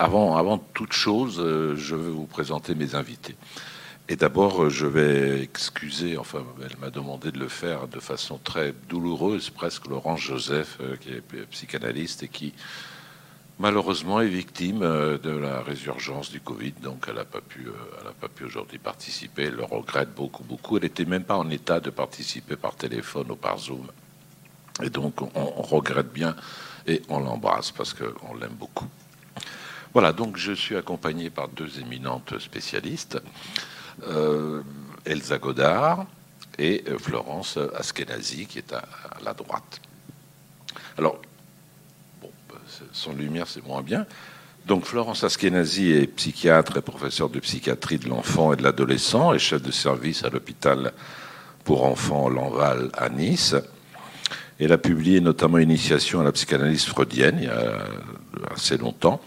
avant, avant toute chose, je vais vous présenter mes invités. Et d'abord, je vais excuser, enfin, elle m'a demandé de le faire de façon très douloureuse, presque Laurence Joseph, qui est psychanalyste et qui, malheureusement, est victime de la résurgence du Covid. Donc, elle n'a pas pu, elle pas pu aujourd'hui participer. Elle le regrette beaucoup, beaucoup. Elle n'était même pas en état de participer par téléphone ou par Zoom. Et donc, on, on regrette bien et on l'embrasse parce qu'on l'aime beaucoup. Voilà, donc je suis accompagné par deux éminentes spécialistes, euh, Elsa Godard et euh, Florence Askenazi, qui est à, la droite. Alors, bon, son lumière, c'est moins bien. Donc Florence Askenazi est psychiatre et professeure de psychiatrie de l'enfant et de l'adolescent et chef de service à l'hôpital pour enfants Lanval à Nice. Elle a publié notamment Initiation à la psychanalyse freudienne il y a assez longtemps.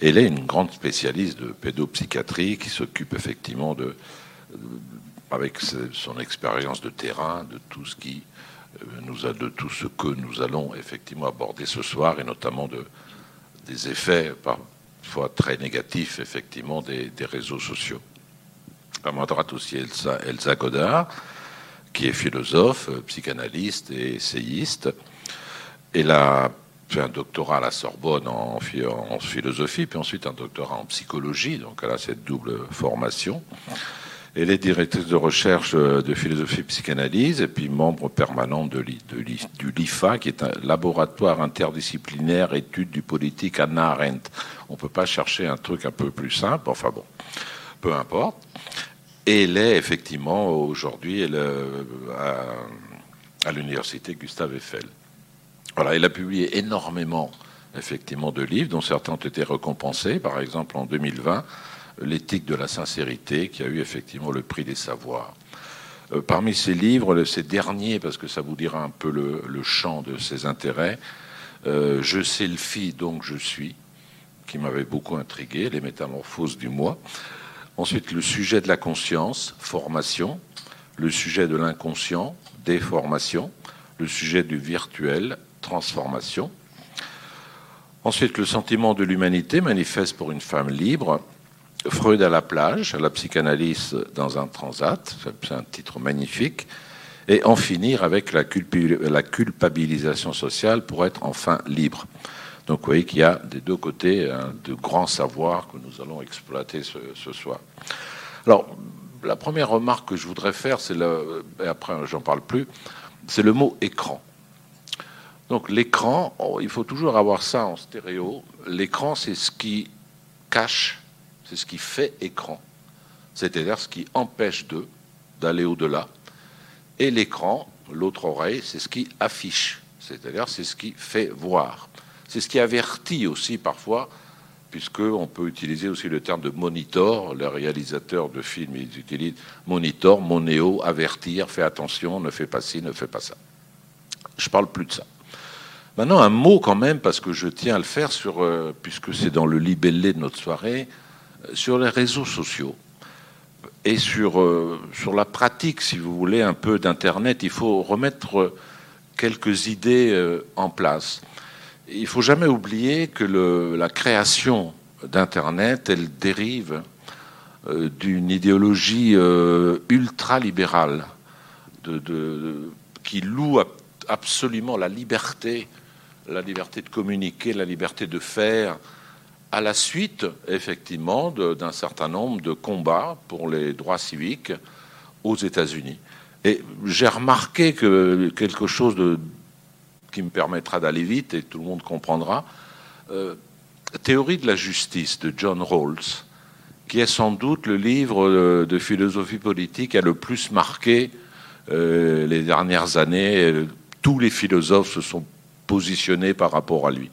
Elle est une grande spécialiste de pédopsychiatrie qui s'occupe effectivement de, avec son expérience de terrain, de tout ce qui euh, nous a, de tout ce que nous allons effectivement aborder ce soir, et notamment de, des effets parfois très négatifs effectivement des, réseaux sociaux. À ma droite aussi Elsa, Elsa Godard, qui est philosophe, euh, psychanalyste et essayiste. Elle a fait un doctorat à la Sorbonne en, philosophie, puis ensuite un doctorat en psychologie, donc elle a cette double formation. Elle est directrice de recherche euh, de philosophie psychanalyse et puis membre permanent du LIFA, qui est un laboratoire interdisciplinaire étude du politique à Arendt. On ne peut pas chercher un truc un peu plus simple, enfin bon, peu importe. Et elle est effectivement aujourd'hui euh, à, l'université Gustave Eiffel. Voilà, elle a publié énormément effectivement de livres, dont certains ont été récompensés. Par exemple, en 2020, l'éthique de la sincérité, qui a eu effectivement le prix des savoirs. Euh, parmi ces livres, ces derniers, parce que ça vous dira un peu le, champ de ses intérêts, euh, Je sais le fille, donc je suis, qui m'avait beaucoup intrigué, Les métamorphoses du moi. Ensuite, le sujet de la conscience, formation. Le sujet de l'inconscient, déformation. Le sujet du virtuel, transformation. Ensuite, le sentiment de l'humanité manifeste pour une femme libre. Freud à la plage, la psychanalyse dans un transat, c'est un titre magnifique. Et en finir avec la culpabilisation sociale pour être enfin libre. Donc vous voyez qu'il y a des deux côtés de grands savoirs que nous allons exploiter ce, soir. Alors, la première remarque que je voudrais faire, c'est le, et après j'en parle plus, c'est le mot écran. Donc l'écran, oh, il faut toujours avoir ça en stéréo. L'écran, c'est ce qui cache, c'est ce qui fait écran, c'est-à-dire ce qui empêche d'eux d'aller au-delà. Et l'écran, l'autre oreille, c'est ce qui affiche, c'est-à-dire c'est ce qui fait voir. C'est ce qui avertit aussi parfois, puisqu'on peut utiliser aussi le terme de monitor. Les réalisateurs de films, ils utilisent monitor, monéo, avertir, fais attention, ne fais pas ci, ne fais pas ça. Je parle plus de ça. Maintenant, un mot quand même, parce que je tiens à le faire, sur, euh, puisque c'est dans le libellé de notre soirée, euh, sur les réseaux sociaux et sur, euh, sur la pratique, si vous voulez, un peu d'Internet. Il faut remettre quelques idées en place. Il faut jamais oublier que la création d'Internet, elle dérive d'une idéologie ultra-libérale qui loue absolument la liberté, la liberté de communiquer, la liberté de faire, à la suite, effectivement, d'un certain nombre de combats pour les droits civiques aux États-Unis. Et j'ai remarqué que quelque chose qui me permettra d'aller vite et tout le monde comprendra. Euh, Théorie de la justice de John Rawls, qui est sans doute le livre de philosophie politique qui a le plus marqué euh, les dernières années. Tous les philosophes se sont positionnés par rapport à lui.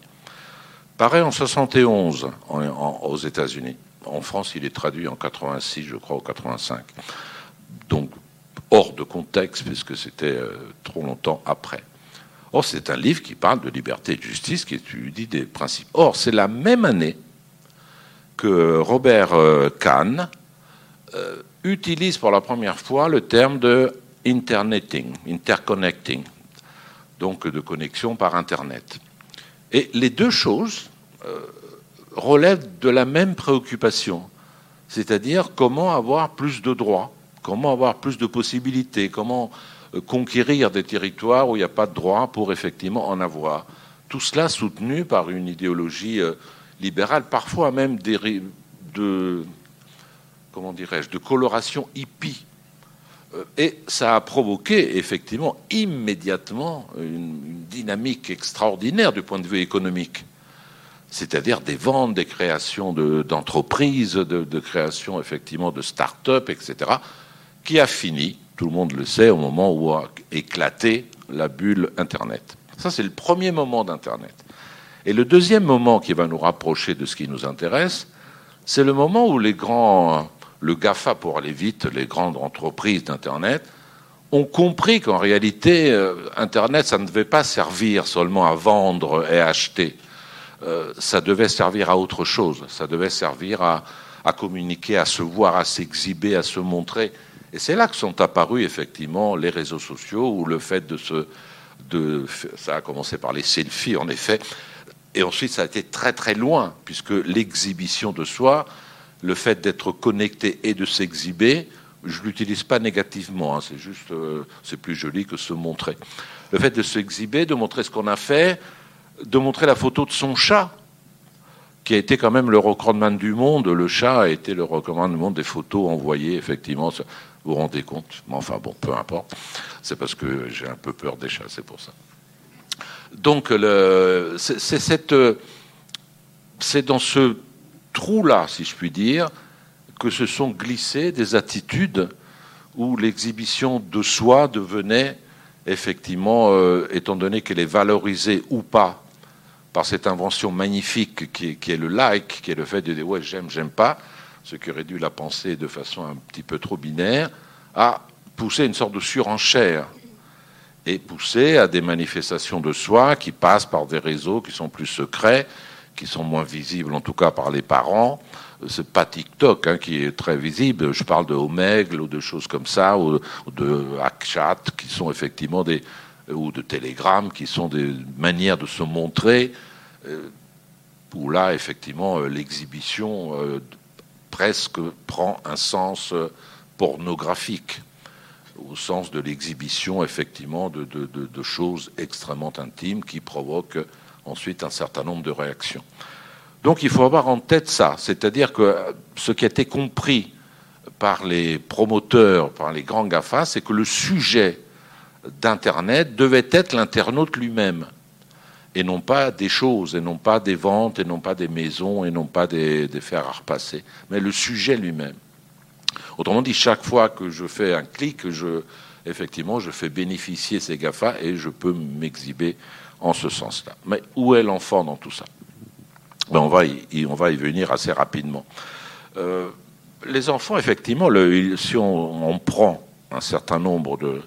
Pareil en 71 aux États-Unis. En France, il est traduit en 86, je crois, ou 85. Donc, hors de contexte, puisque c'était euh, trop longtemps après. Or, c'est un livre qui parle de liberté et de justice, qui étudie des principes. Or, c'est la même année que Robert euh, Kahn euh, utilise pour la première fois le terme de interneting, interconnecting, donc de connexion par Internet. Et les deux choses, euh, relèvent de la même préoccupation, c'est-à-dire comment avoir plus de droits, comment avoir plus de possibilités, comment euh, conquérir des territoires où il n'y a pas de droits pour effectivement en avoir. Tout cela soutenu par une idéologie euh, libérale, parfois même de, comment dirais-je, de coloration hippie. Euh, et ça a provoqué effectivement immédiatement une, dynamique extraordinaire du point de vue économique c'est-à-dire des ventes, des créations d'entreprises, de, de, création effectivement de start-up, etc., qui a fini, tout le monde le sait, au moment où a éclaté la bulle Internet. Ça, c'est le premier moment d'Internet. Et le deuxième moment qui va nous rapprocher de ce qui nous intéresse, c'est le moment où les grands, le GAFA pour aller vite, les grandes entreprises d'Internet, ont compris qu'en réalité, euh, Internet, ça ne devait pas servir seulement à vendre et à acheter. Euh, ça devait servir à autre chose. Ça devait servir à, communiquer, à se voir, à s'exhiber, à se montrer. Et c'est là que sont apparus effectivement les réseaux sociaux ou le fait de se. De, ça a commencé par les selfies, en effet. Et ensuite, ça a été très très loin, puisque l'exhibition de soi, le fait d'être connecté et de s'exhiber, je l'utilise pas négativement, hein, c'est juste, euh, c'est plus joli que se montrer. Le fait de s'exhiber, de montrer ce qu'on a fait, de montrer la photo de son chat, qui a été quand même le recordman du monde. Le chat a été le recordman du monde des photos envoyées, effectivement. Vous vous rendez compte Enfin bon, peu importe. C'est parce que j'ai un peu peur des chats, c'est pour ça. Donc, c'est dans ce trou-là, si je puis dire, que se sont glissées des attitudes où l'exhibition de soi devenait effectivement, euh, étant donné qu'elle est valorisée ou pas par cette invention magnifique qui est, le like, qui est le fait de dire ouais j'aime, j'aime pas, ce qui aurait dû la penser de façon un petit peu trop binaire, à pousser une sorte de surenchère et pousser à des manifestations de soi qui passent par des réseaux qui sont plus secrets, qui sont moins visibles en tout cas par les parents. C'est pas TikTok hein, qui est très visible. Je parle de Omegle ou de choses comme ça, ou, de Hackchat, qui sont effectivement des, ou de télégrammes qui sont des manières de se montrer, euh, où là, effectivement, euh, l'exhibition euh, presque prend un sens pornographique, au sens de l'exhibition, effectivement, de, choses extrêmement intimes qui provoquent ensuite un certain nombre de réactions. Donc il faut avoir en tête ça, c'est-à-dire que ce qui a été compris par les promoteurs, par les grands GAFA, c'est que le sujet d'Internet devait être l'internaute lui-même, et non pas des choses, et non pas des ventes, et non pas des maisons, et non pas des, fers à repasser, mais le sujet lui-même. Autrement dit, chaque fois que je fais un clic, effectivement, je fais bénéficier ces GAFA et je peux m'exhiber en ce sens-là. Mais où est l'enfant dans tout ça? Ben on, va y, venir assez rapidement. Euh, les enfants, effectivement, si on, prend un certain nombre de,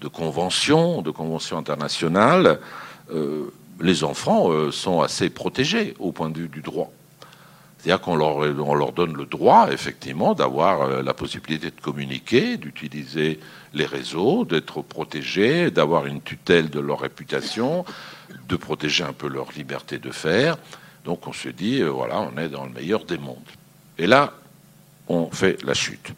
de conventions, de conventions internationales, euh, les enfants euh, sont assez protégés au point de vue du droit. C'est-à-dire qu'on leur, on leur donne le droit, effectivement, d'avoir euh, la possibilité de communiquer, d'utiliser les réseaux, d'être protégés, d'avoir une tutelle de leur réputation, de protéger un peu leur liberté de faire. Donc on se dit, voilà, on est dans le meilleur des mondes. Et là, on fait la chute.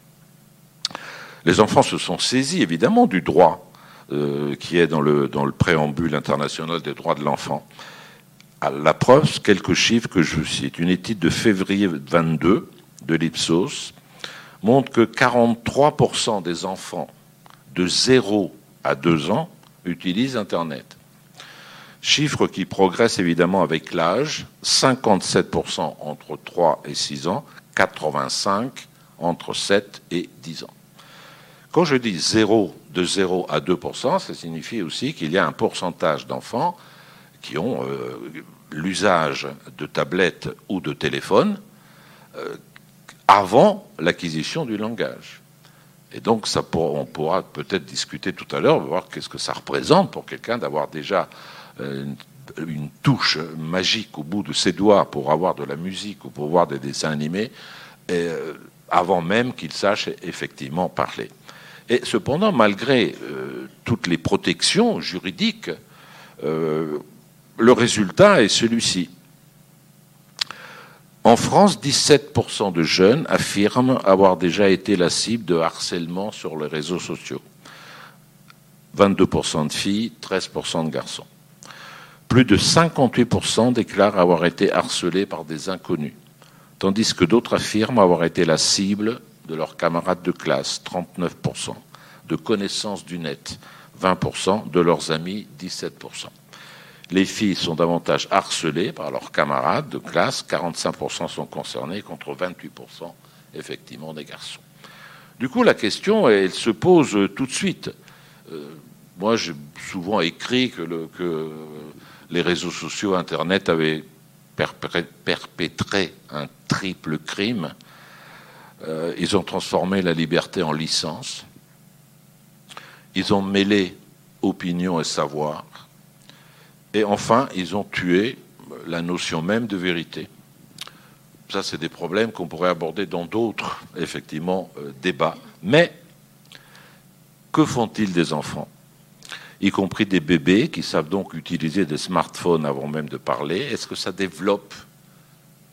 Les enfants se sont saisis évidemment du droit euh, qui est dans le préambule international des droits de l'enfant. À la preuve, quelques chiffres que je cite. Une étude de février 22 de l'Ipsos montre que 43% des enfants de 0 à 2 ans utilisent Internet. Chiffre qui progresse évidemment avec l'âge, 57% entre 3 et 6 ans, 85% entre 7 et 10 ans. Quand je dis 0, de 0 à 2% ça signifie aussi qu'il y a un pourcentage d'enfants qui ont euh, l'usage de tablettes ou de téléphones euh, avant l'acquisition du langage. Et donc, on pourra peut-être discuter tout à l'heure, voir qu'est-ce que ça représente pour quelqu'un d'avoir déjà euh, une, touche magique au bout de ses doigts pour avoir de la musique ou pour voir des dessins animés, avant même qu'il sache effectivement parler. Et cependant, malgré toutes les protections juridiques, le résultat est celui-ci. En France, 17% de jeunes affirment avoir déjà été la cible de harcèlement sur les réseaux sociaux. 22% de filles, 13% de garçons. Plus de 58% déclarent avoir été harcelés par des inconnus, tandis que d'autres affirment avoir été la cible de leurs camarades de classe, 39%, de connaissances du net, 20%, de leurs amis, 17%. Les filles sont davantage harcelées par leurs camarades de classe, 45% sont concernés contre 28% effectivement des garçons. Du coup, la question, se pose tout de suite. Euh, moi, j'ai souvent écrit que, que, les réseaux sociaux, Internet avaient perpétré un triple crime. Euh, ils ont transformé la liberté en licence. Ils ont mêlé opinion et savoir. Et enfin, ils ont tué la notion même de vérité. Ça, c'est des problèmes qu'on pourrait aborder dans d'autres, effectivement, euh, débats. Mais que font-ils des enfants? Y compris des bébés qui savent donc utiliser des smartphones avant même de parler. Est-ce que ça développe,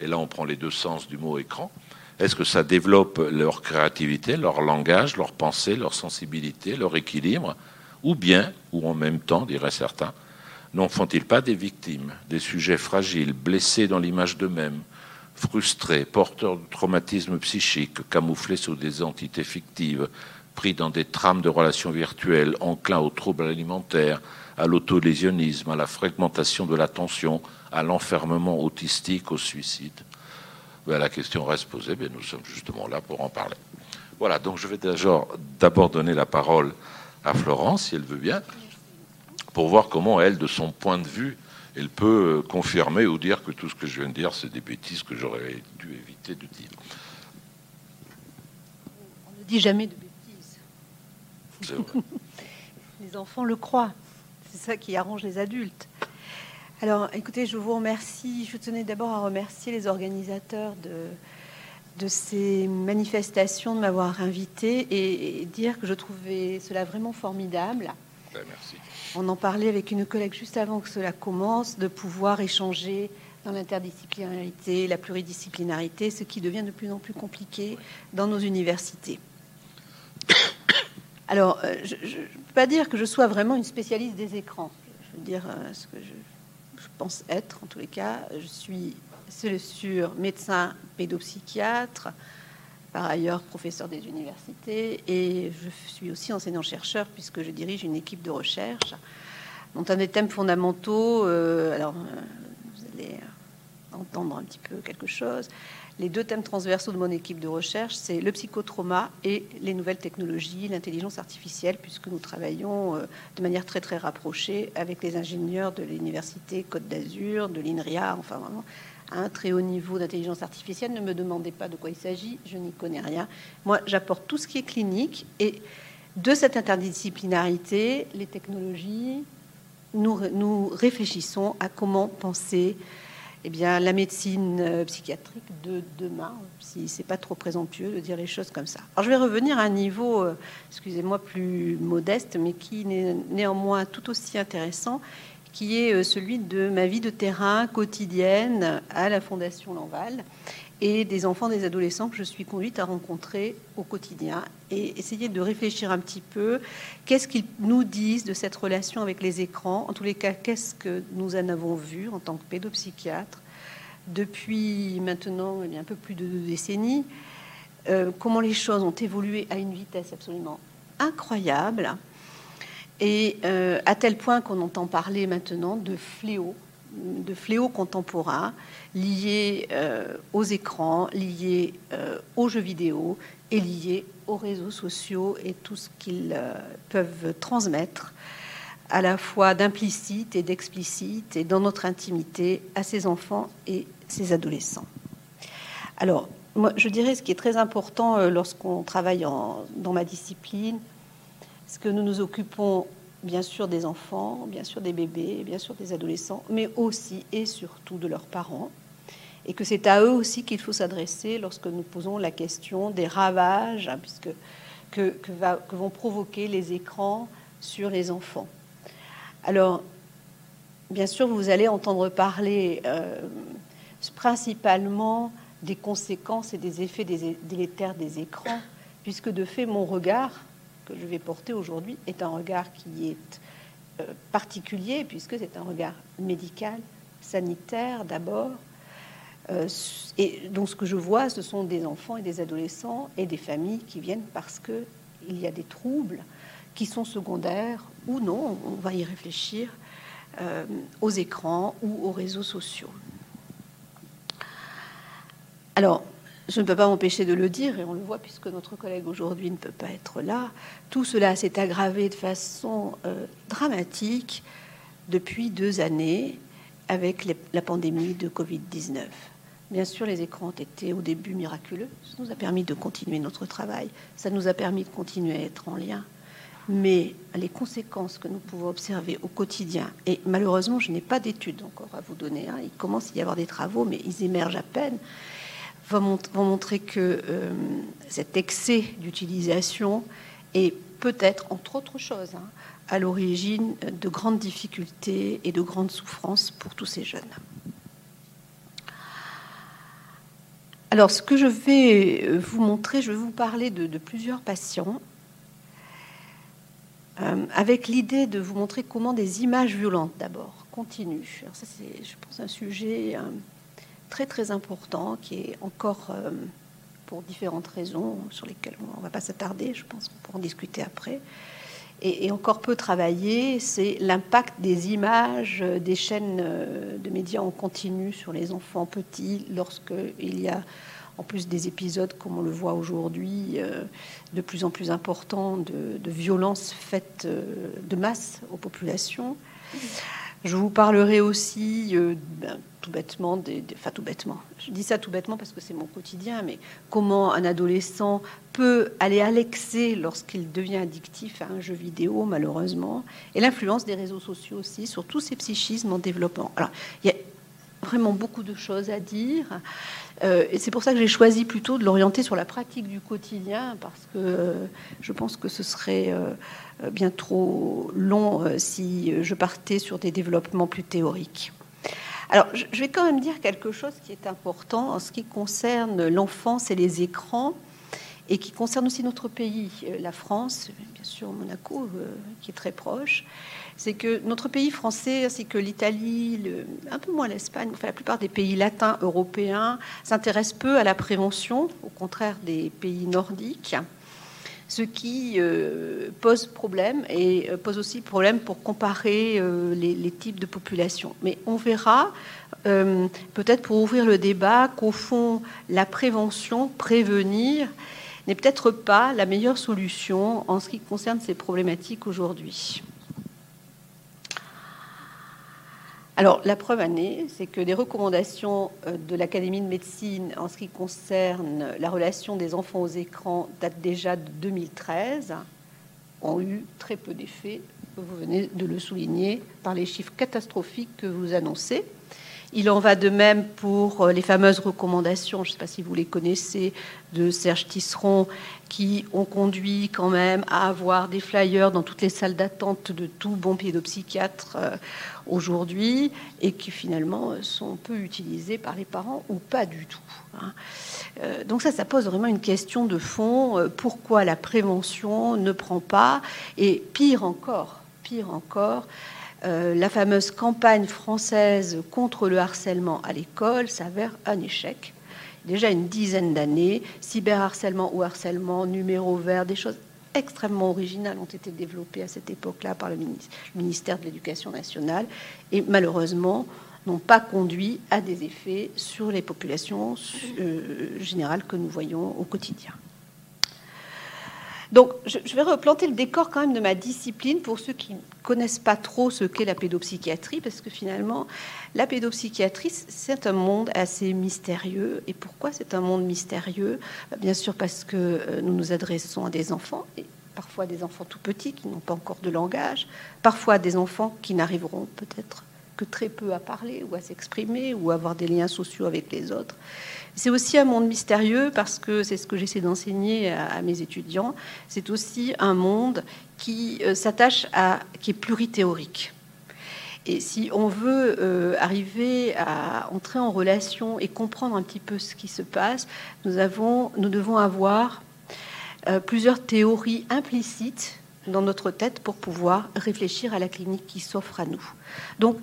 et là on prend les deux sens du mot écran, est-ce que ça développe leur créativité, leur langage, leur pensée, leur sensibilité, leur équilibre? Ou bien, ou en même temps, diraient certains, n'en font-ils pas des victimes, des sujets fragiles, blessés dans l'image d'eux-mêmes, frustrés, porteurs de traumatismes psychiques, camouflés sous des entités fictives, pris dans des trames de relations virtuelles, enclins aux troubles alimentaires, à l'autolésionnisme, à la fragmentation de l'attention, à l'enfermement autistique, au suicide? Ben, La question reste posée, mais nous sommes justement là pour en parler. Voilà, donc je vais d'abord donner la parole à Florence, si elle veut bien pour voir comment elle, de son point de vue, elle peut euh, confirmer ou dire que tout ce que je viens de dire, c'est des bêtises que j'aurais dû éviter de dire. On ne dit jamais de bêtises. les enfants le croient. C'est ça qui arrange les adultes. Alors, écoutez, je vous remercie. Je tenais d'abord à remercier les organisateurs de, de ces manifestations, de m'avoir invité et, dire que je trouvais cela vraiment formidable. Ben, merci on en parlait avec une collègue juste avant que cela commence, de pouvoir échanger dans l'interdisciplinarité, la pluridisciplinarité, ce qui devient de plus en plus compliqué dans nos universités. Alors, euh, je ne peux pas dire que je sois vraiment une spécialiste des écrans. Je veux dire euh, ce que je, pense être, en tous les cas. Je suis, sur médecin pédopsychiatre, par ailleurs professeur des universités et je suis aussi enseignant-chercheur puisque je dirige une équipe de recherche dont un des thèmes fondamentaux, euh, alors euh, vous allez entendre un petit peu quelque chose, les deux thèmes transversaux de mon équipe de recherche, c'est le psychotrauma et les nouvelles technologies, l'intelligence artificielle, puisque nous travaillons euh, de manière très très rapprochée avec les ingénieurs de l'université Côte d'Azur, de l'INRIA, enfin vraiment un très haut niveau d'intelligence artificielle. Ne me demandez pas de quoi il s'agit, je n'y connais rien. Moi, j'apporte tout ce qui est clinique et de cette interdisciplinarité, les technologies, nous, réfléchissons à comment penser eh bien, la médecine euh, psychiatrique de demain, si c'est pas trop présomptueux de dire les choses comme ça. Alors je vais revenir à un niveau, euh, excusez-moi, plus modeste, mais qui est néanmoins tout aussi intéressant, qui est euh, celui de ma vie de terrain quotidienne à la Fondation Lanval. Et des enfants, des adolescents que je suis conduite à rencontrer au quotidien et essayer de réfléchir un petit peu. Qu'est-ce qu'ils nous disent de cette relation avec les écrans? En tous les cas, qu'est-ce que nous en avons vu en tant que pédopsychiatre depuis maintenant eh un peu plus de deux décennies, euh, comment les choses ont évolué à une vitesse absolument incroyable et euh, à tel point qu'on entend parler maintenant de fléaux, de fléaux contemporains liés euh, aux écrans, liés euh, aux jeux vidéo et liés aux réseaux sociaux et tout ce qu'ils peuvent transmettre à la fois d'implicite et d'explicite et dans notre intimité à ces enfants et ces adolescents. Alors, moi, je dirais ce qui est très important lorsqu'on travaille dans ma discipline, parce que nous nous occupons bien sûr des enfants, bien sûr des bébés, bien sûr des adolescents, mais aussi et surtout de leurs parents. Et que c'est à eux aussi qu'il faut s'adresser lorsque nous posons la question des ravages hein, puisque, que, vont provoquer les écrans sur les enfants. Alors, bien sûr, vous allez entendre parler euh, principalement des conséquences et des effets délétères des écrans, puisque de fait, mon regard que je vais porter aujourd'hui est un regard qui est euh, particulier, puisque c'est un regard médical, sanitaire d'abord. Euh, et donc ce que je vois, ce sont des enfants et des adolescents et des familles qui viennent parce qu'il y a des troubles qui sont secondaires ou non, on va y réfléchir, euh, aux écrans ou aux réseaux sociaux. Alors, je ne peux pas m'empêcher de le dire, et on le voit puisque notre collègue aujourd'hui ne peut pas être là, tout cela s'est aggravé de façon euh, dramatique depuis deux années avec la pandémie de Covid-19. Bien sûr, les écrans ont été au début miraculeux, ça nous a permis de continuer notre travail, ça nous a permis de continuer à être en lien, mais les conséquences que nous pouvons observer au quotidien, et malheureusement, je n'ai pas d'études encore à vous donner, hein, il commence à y avoir des travaux, mais ils émergent à peine, vont, montrer que euh, cet excès d'utilisation est peut-être, entre autres choses, hein, à l'origine de grandes difficultés et de grandes souffrances pour tous ces jeunes. Alors, ce que je vais vous montrer, je vais vous parler de, plusieurs patients, euh, avec l'idée de vous montrer comment des images violentes, d'abord, continuent. Alors ça, c'est, je pense, un sujet... Euh, très très important qui est encore, euh, pour différentes raisons sur lesquelles on ne va pas s'attarder, je pense qu'on pourra en discuter après, et, encore peu travaillé, c'est l'impact des images des chaînes euh, de médias en continu sur les enfants petits lorsqu'il y a en plus des épisodes, comme on le voit aujourd'hui, euh, de plus en plus importants de violences faites de masse aux populations. Je vous parlerai aussi, euh, ben, tout bêtement, des, enfin tout bêtement, je dis ça tout bêtement parce que c'est mon quotidien, mais comment un adolescent peut aller à l'excès lorsqu'il devient addictif à un jeu vidéo, malheureusement, et l'influence des réseaux sociaux aussi sur tous ces psychismes en développement. Alors, il y a vraiment beaucoup de choses à dire. Euh, et c'est pour ça que j'ai choisi plutôt de l'orienter sur la pratique du quotidien, parce que euh, je pense que ce serait euh, bien trop long si je partais sur des développements plus théoriques. Alors, je vais quand même dire quelque chose qui est important en ce qui concerne l'enfance et les écrans, et qui concerne aussi notre pays, la France, bien sûr Monaco, qui est très proche c'est que notre pays français, ainsi que l'Italie, un peu moins l'Espagne, enfin la plupart des pays latins européens, s'intéressent peu à la prévention, au contraire des pays nordiques, ce qui euh, pose problème et euh, pose aussi problème pour comparer euh, les, types de populations. Mais on verra, peut-être pour ouvrir le débat, qu'au fond, la prévention, prévenir, n'est peut-être pas la meilleure solution en ce qui concerne ces problématiques aujourd'hui. Alors, la preuve année, c'est que des recommandations euh, de l'Académie de médecine en ce qui concerne la relation des enfants aux écrans datent déjà de 2013, ont eu très peu d'effets. Vous venez de le souligner par les chiffres catastrophiques que vous annoncez. Il en va de même pour euh, les fameuses recommandations, je ne sais pas si vous les connaissez, de Serge Tisseron, qui ont conduit quand même à avoir des flyers dans toutes les salles d'attente de tout bon pédopsychiatre euh, aujourd'hui, et qui finalement sont peu utilisés par les parents ou pas du tout. Hein. Euh, donc ça, ça pose vraiment une question de fond. Pourquoi la prévention ne prend pas Et pire encore, pire encore, euh, la fameuse campagne française contre le harcèlement à l'école s'avère un échec. Déjà une dizaine d'années, cyberharcèlement ou harcèlement, numéro vert, des choses extrêmement originales ont été développées à cette époque-là par le ministère de l'Éducation nationale et malheureusement n'ont pas conduit à des effets sur les populations euh, générales que nous voyons au quotidien. Donc, je, vais replanter le décor quand même de ma discipline pour ceux qui ne connaissent pas trop ce qu'est la pédopsychiatrie, parce que finalement, la pédopsychiatrie, c'est un monde assez mystérieux. Et pourquoi c'est un monde mystérieux? Bien sûr, parce que euh, nous nous adressons à des enfants, et parfois des enfants tout petits qui n'ont pas encore de langage, parfois des enfants qui n'arriveront peut-être que très peu à parler ou à s'exprimer ou à avoir des liens sociaux avec les autres. C'est aussi un monde mystérieux parce que c'est ce que j'essaie d'enseigner à, mes étudiants. C'est aussi un monde qui euh, s'attache à, qui est plurithéorique. Et si on veut euh, arriver à entrer en relation et comprendre un petit peu ce qui se passe, nous, avons, nous devons avoir euh, plusieurs théories implicites dans notre tête pour pouvoir réfléchir à la clinique qui s'offre à nous. Donc,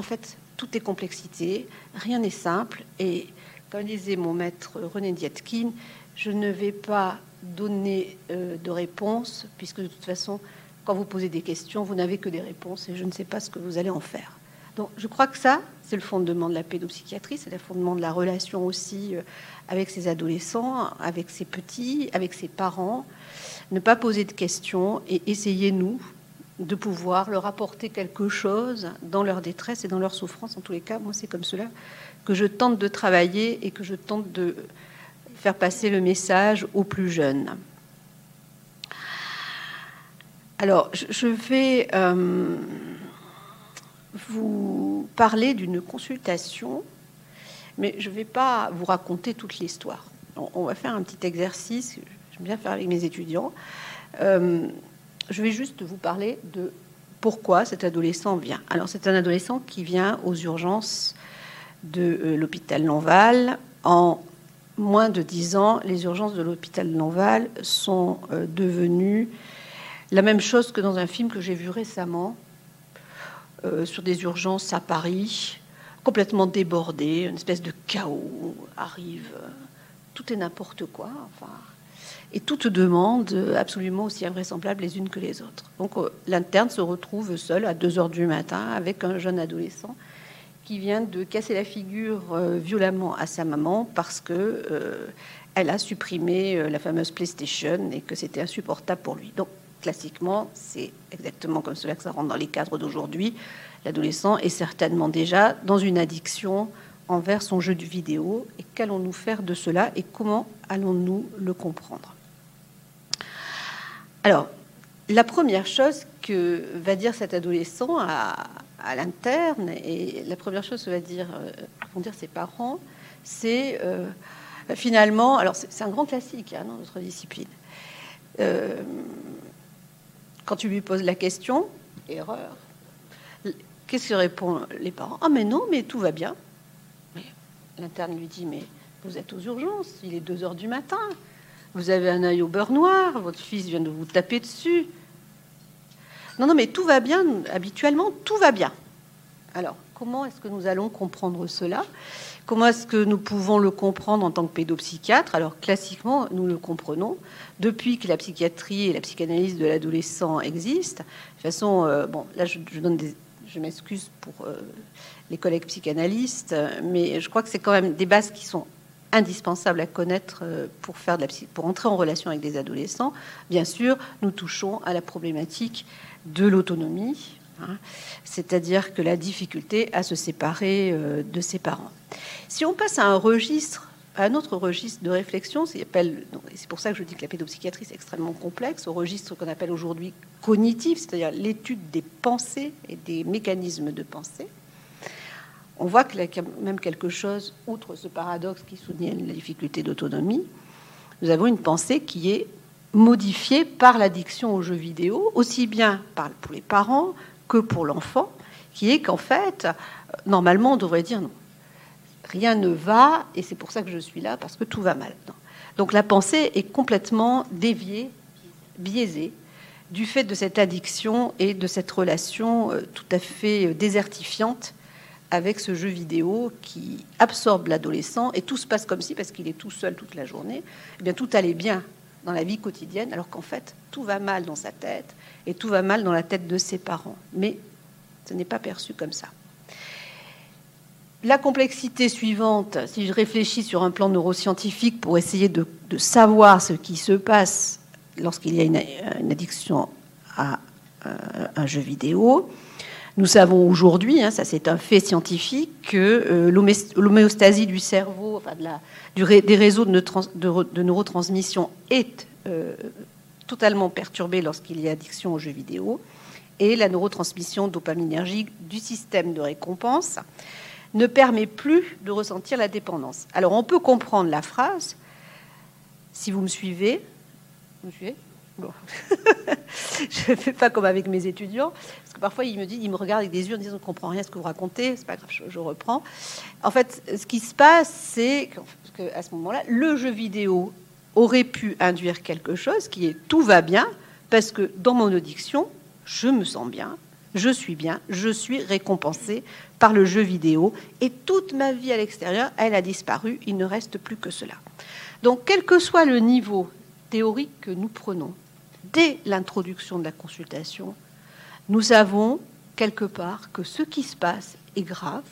en fait, tout est complexité, rien n'est simple. Et comme disait mon maître René Dietkin, je ne vais pas donner euh, de réponse, puisque de toute façon, quand vous posez des questions, vous n'avez que des réponses et je ne sais pas ce que vous allez en faire. Donc je crois que ça, c'est le fondement de la pédopsychiatrie, c'est le fondement de la relation aussi euh, avec ses adolescents, avec ses petits, avec ses parents. Ne pas poser de questions et essayer, nous, de pouvoir leur apporter quelque chose dans leur détresse et dans leur souffrance. En tous les cas, moi, c'est comme cela que je tente de travailler et que je tente de faire passer le message aux plus jeunes. Alors, je vais euh, vous parler d'une consultation, mais je ne vais pas vous raconter toute l'histoire. On, va faire un petit exercice, j'aime bien faire avec mes étudiants. Euh, je vais juste vous parler de pourquoi cet adolescent vient. Alors, c'est un adolescent qui vient aux urgences de euh, l'hôpital Lonval. En moins de dix ans, les urgences de l'hôpital Lonval sont devenues la même chose que dans un film que j'ai vu récemment euh, sur des urgences à Paris, complètement débordé, une espèce de chaos arrive, tout est n'importe quoi, et toutes demandes absolument aussi invraisemblables les unes que les autres. Donc euh, l'interne se retrouve seul à 2 heures du matin avec un jeune adolescent qui vient de casser la figure euh, violemment à sa maman parce que elle a supprimé la fameuse PlayStation et que c'était insupportable pour lui. Donc classiquement, c'est exactement comme cela que ça rentre dans les cadres d'aujourd'hui. L'adolescent est certainement déjà dans une addiction envers son jeu de vidéo. Et qu'allons-nous faire de cela et comment allons-nous le comprendre? Alors, la première chose que va dire cet adolescent à, l'interne, et la première chose que va dire, euh, vont dire ses parents, c'est euh, finalement, alors c'est un grand classique hein, dans notre discipline. Euh, quand tu lui poses la question, erreur, qu'est-ce que répondent les parents? Ah, mais non, mais tout va bien. L'interne lui dit Mais vous êtes aux urgences, il est 2 heures du matin, vous avez un œil au beurre noir, votre fils vient de vous taper dessus. Non, non, mais tout va bien, habituellement, tout va bien. Alors, comment est-ce que nous allons comprendre cela? Comment est-ce que nous pouvons le comprendre en tant que pédopsychiatre? Alors classiquement, nous le comprenons depuis que la psychiatrie et la psychanalyse de l'adolescent existent. De toute façon, euh, bon, là, je, m'excuse pour euh, les collègues psychanalystes, mais je crois que c'est quand même des bases qui sont indispensables à connaître euh, pour faire de la pour entrer en relation avec des adolescents. Bien sûr, nous touchons à la problématique de l'autonomie, hein, c'est-à-dire que la difficulté à se séparer de ses parents. Si on passe à un registre, à un autre registre de réflexion, c'est pour ça que je dis que la pédopsychiatrie est extrêmement complexe, au registre qu'on appelle aujourd'hui cognitif, c'est-à-dire l'étude des pensées et des mécanismes de pensée, on voit qu'il y a même quelque chose, outre ce paradoxe qui soutient la difficulté d'autonomie, nous avons une pensée qui est modifiée par l'addiction aux jeux vidéo, aussi bien pour les parents que pour l'enfant, qui est qu'en fait, normalement, on devrait dire non rien ne va, et c'est pour ça que je suis là, parce que tout va mal. Donc la pensée est complètement déviée, biaisée, du fait de cette addiction et de cette relation euh, tout à fait euh, désertifiante avec ce jeu vidéo qui absorbe l'adolescent, et tout se passe comme si, parce qu'il est tout seul toute la journée, eh bien tout allait bien dans la vie quotidienne, alors qu'en fait, tout va mal dans sa tête, et tout va mal dans la tête de ses parents. Mais ce n'est pas perçu comme ça. La complexité suivante, si je réfléchis sur un plan neuroscientifique pour essayer de, savoir ce qui se passe lorsqu'il y a une, addiction à euh, un jeu vidéo, nous savons aujourd'hui, hein, ça c'est un fait scientifique, que euh, l'homéostasie du cerveau, enfin des réseaux de, neurotransmission est euh, totalement perturbée lorsqu'il y a addiction aux jeux vidéo, et la neurotransmission dopaminergique du système de récompense ne permet plus de ressentir la dépendance. Alors on peut comprendre la phrase, si vous me suivez, vous me suivez? je ne fais pas comme avec mes étudiants, parce que parfois ils me disent, ils me regardent avec des yeux en disant, on ne comprend rien à ce que vous racontez, c'est pas grave, je, reprends. En fait, ce qui se passe, c'est qu'à ce moment-là, le jeu vidéo aurait pu induire quelque chose qui est tout va bien, parce que dans mon audition, je me sens bien, je suis bien, je suis récompensé par le jeu vidéo, et toute ma vie à l'extérieur, elle a disparu, il ne reste plus que cela. Donc, quel que soit le niveau théorique que nous prenons, dès l'introduction de la consultation, nous savons quelque part que ce qui se passe est grave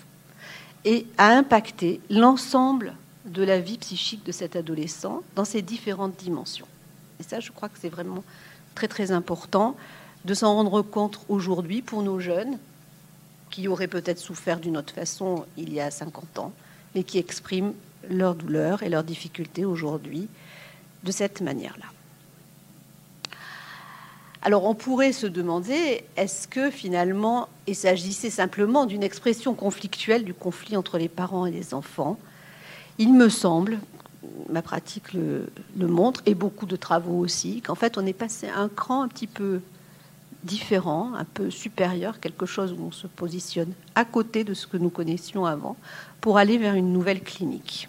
et a impacté l'ensemble de la vie psychique de cet adolescent dans ses différentes dimensions. Et ça, je crois que c'est vraiment très très important de s'en rendre compte aujourd'hui pour nos jeunes qui auraient peut-être souffert d'une autre façon il y a 50 ans, mais qui expriment leur douleur et leurs difficultés aujourd'hui de cette manière-là. Alors on pourrait se demander, est-ce que finalement il s'agissait simplement d'une expression conflictuelle du conflit entre les parents et les enfants? Il me semble, ma pratique le, montre, et beaucoup de travaux aussi, qu'en fait on est passé un cran un petit peu différent, un peu supérieur, quelque chose où on se positionne à côté de ce que nous connaissions avant, pour aller vers une nouvelle clinique.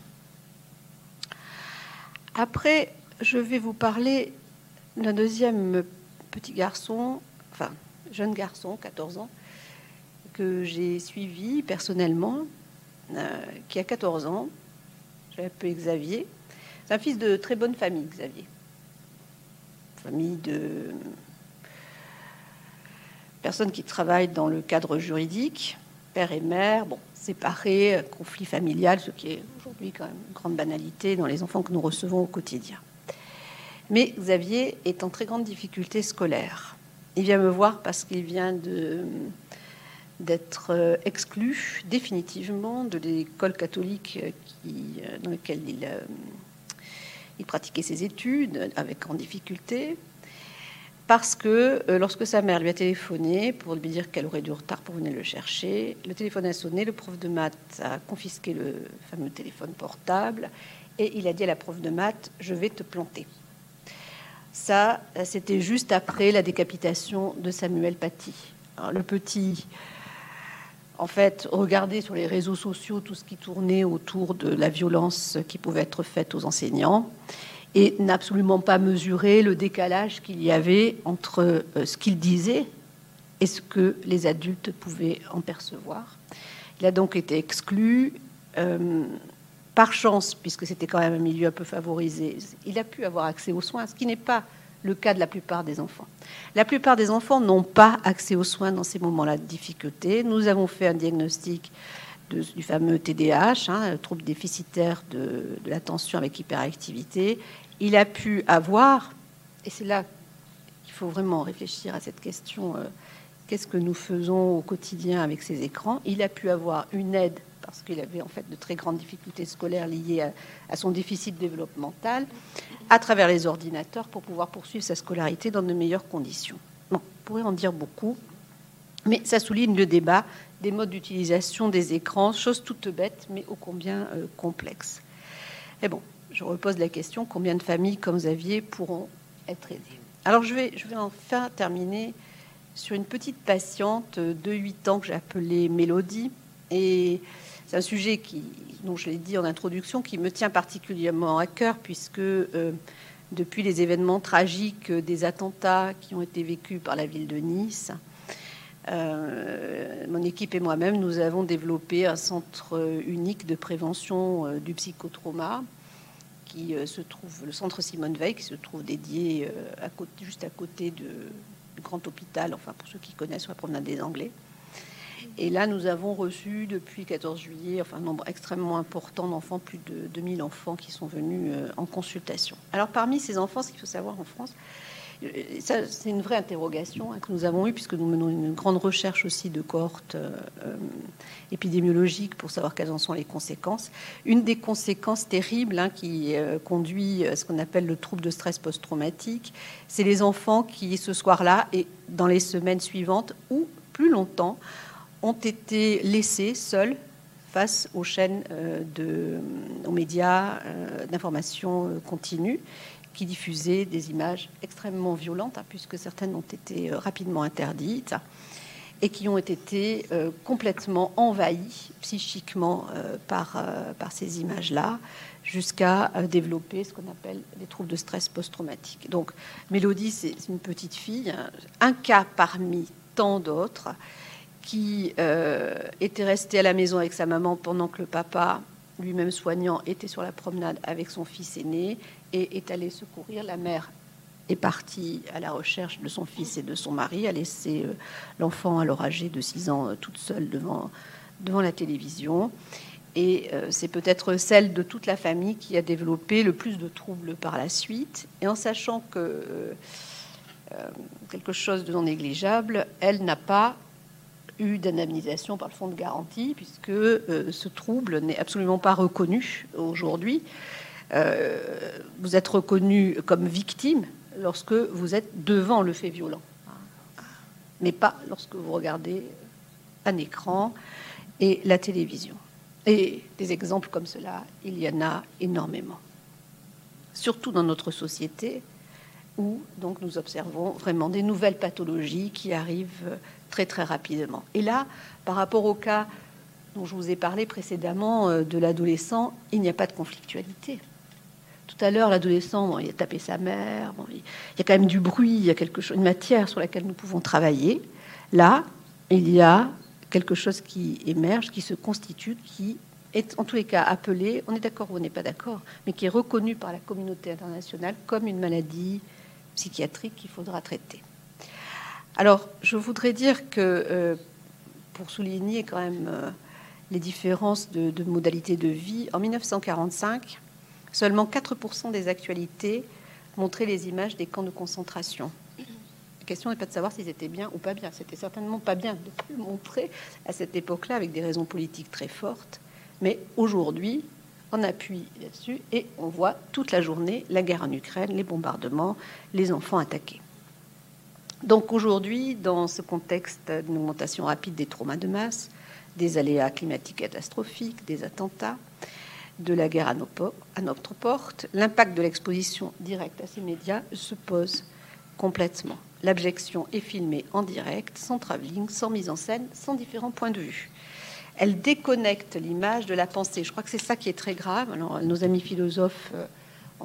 Après, je vais vous parler d'un deuxième petit garçon, enfin jeune garçon, 14 ans, que j'ai suivi personnellement, euh, qui a 14 ans. J'ai appelé Xavier. C'est un fils de très bonne famille, Xavier. Famille de personnes qui travaillent dans le cadre juridique, père et mère, bon, séparés, conflit familial, ce qui est aujourd'hui quand même une grande banalité dans les enfants que nous recevons au quotidien. Mais Xavier est en très grande difficulté scolaire. Il vient me voir parce qu'il vient d'être euh, exclu définitivement de l'école catholique qui, euh, dans laquelle il, euh, il, pratiquait ses études avec grande difficulté. Parce que lorsque sa mère lui a téléphoné pour lui dire qu'elle aurait du retard pour venir le chercher, le téléphone a sonné, le prof de maths a confisqué le fameux téléphone portable et il a dit à la prof de maths Je vais te planter. Ça, c'était juste après la décapitation de Samuel Paty. le petit, en fait, regardait sur les réseaux sociaux tout ce qui tournait autour de la violence qui pouvait être faite aux enseignants et n'a absolument pas mesuré le décalage qu'il y avait entre euh, ce qu'il disait et ce que les adultes pouvaient en percevoir. Il a donc été exclu. Euh, par chance, puisque c'était quand même un milieu un peu favorisé, il a pu avoir accès aux soins, ce qui n'est pas le cas de la plupart des enfants. La plupart des enfants n'ont pas accès aux soins dans ces moments-là de difficulté. Nous avons fait un diagnostic du fameux TDAH, hein, trouble déficitaire de, l'attention avec hyperactivité. Il a pu avoir, et c'est là qu'il faut vraiment réfléchir à cette question, euh, qu'est-ce que nous faisons au quotidien avec ces écrans? Il a pu avoir une aide parce qu'il avait en fait de très grandes difficultés scolaires liées à, son déficit développemental, à travers les ordinateurs pour pouvoir poursuivre sa scolarité dans de meilleures conditions. Bon, on pourrait en dire beaucoup, mais ça souligne le débat des modes d'utilisation des écrans, chose toute bête, mais ô combien euh, complexe. Et bon, je repose la question combien de familles comme Xavier pourront être aidées? Alors je vais, je vais enfin terminer sur une petite patiente de 8 ans que j'ai appelée Mélodie. Et c'est un sujet dont je l'ai dit en introduction, qui me tient particulièrement à cœur, puisque euh, depuis les événements tragiques des attentats qui ont été vécus par la ville de Nice, euh, mon équipe et moi-même, nous avons développé un centre unique de prévention euh, du psychotrauma qui se trouve, le centre Simone Veil, qui se trouve dédié juste à côté du grand hôpital, enfin pour ceux qui connaissent, la promenade des Anglais. Et là, nous avons reçu depuis 14 juillet un nombre extrêmement important d'enfants, plus de 2000 enfants qui sont venus euh, en consultation. Alors, parmi ces enfants, ce qu'il faut savoir en France, euh, c'est une vraie interrogation hein, que nous avons eue, puisque nous menons une grande recherche aussi de cohortes euh, épidémiologiques pour savoir quelles en sont les conséquences. Une des conséquences terribles hein, qui conduit à ce qu'on appelle le trouble de stress post-traumatique, c'est les enfants qui, ce soir-là et dans les semaines suivantes ou plus longtemps, ont été laissés seuls face aux chaînes euh, aux médias euh, d'information euh, continue qui diffusaient des images extrêmement violentes, hein, puisque certaines ont été rapidement interdites et qui ont été complètement envahis psychiquement par, par ces images-là, jusqu'à développer ce qu'on appelle des troubles de stress post-traumatique. Donc, Mélodie, c'est une petite fille, hein, un cas parmi tant d'autres, qui était restée à la maison avec sa maman pendant que le papa, lui-même soignant, était sur la promenade avec son fils aîné et est allé secourir la mère est partie à la recherche de son fils et de son mari, a laissé euh, l'enfant alors âgé de 6 ans euh, toute seule devant, devant la télévision. Et euh, c'est peut-être celle de toute la famille qui a développé le plus de troubles par la suite. Et en sachant que quelque chose de non négligeable, elle n'a pas eu d'indemnisation par le fonds de garantie, puisque ce trouble n'est absolument pas reconnu aujourd'hui. vous êtes reconnu comme victime lorsque vous êtes devant le fait violent, mais pas lorsque vous regardez un écran et la télévision. Et des exemples comme cela, il y en a énormément. Surtout dans notre société, où donc nous observons vraiment des nouvelles pathologies qui arrivent très très rapidement. Et là, par rapport au cas dont je vous ai parlé précédemment euh, de l'adolescent, il n'y a pas de conflictualité. Tout à l'heure, l'adolescent, il a tapé sa mère, il y a quand même du bruit, il y a quelque chose, une matière sur laquelle nous pouvons travailler. Là, il y a quelque chose qui émerge, qui se constitue, qui est en tous les cas appelé, on est d'accord ou on n'est pas d'accord, mais qui est reconnu par la communauté internationale comme une maladie psychiatrique qu'il faudra traiter. Alors, je voudrais dire que, euh, pour souligner quand même euh, les différences de, modalités de vie, en 1945, Seulement 4% des actualités montraient les images des camps de concentration. La question n'est pas de savoir s'ils étaient bien ou pas bien. C'était certainement pas bien de le montrer à cette époque-là avec des raisons politiques très fortes. Mais aujourd'hui, on appuie là-dessus et on voit toute la journée la guerre en Ukraine, les bombardements, les enfants attaqués. Donc aujourd'hui, dans ce contexte d'une augmentation rapide des traumas de masse, des aléas climatiques catastrophiques, des attentats, de la guerre à, notre porte, l'impact de l'exposition directe à ces médias se pose complètement. L'abjection est filmée en direct, sans travelling, sans mise en scène, sans différents points de vue. Elle déconnecte l'image de la pensée. Je crois que c'est ça qui est très grave. Alors, nos amis philosophes euh,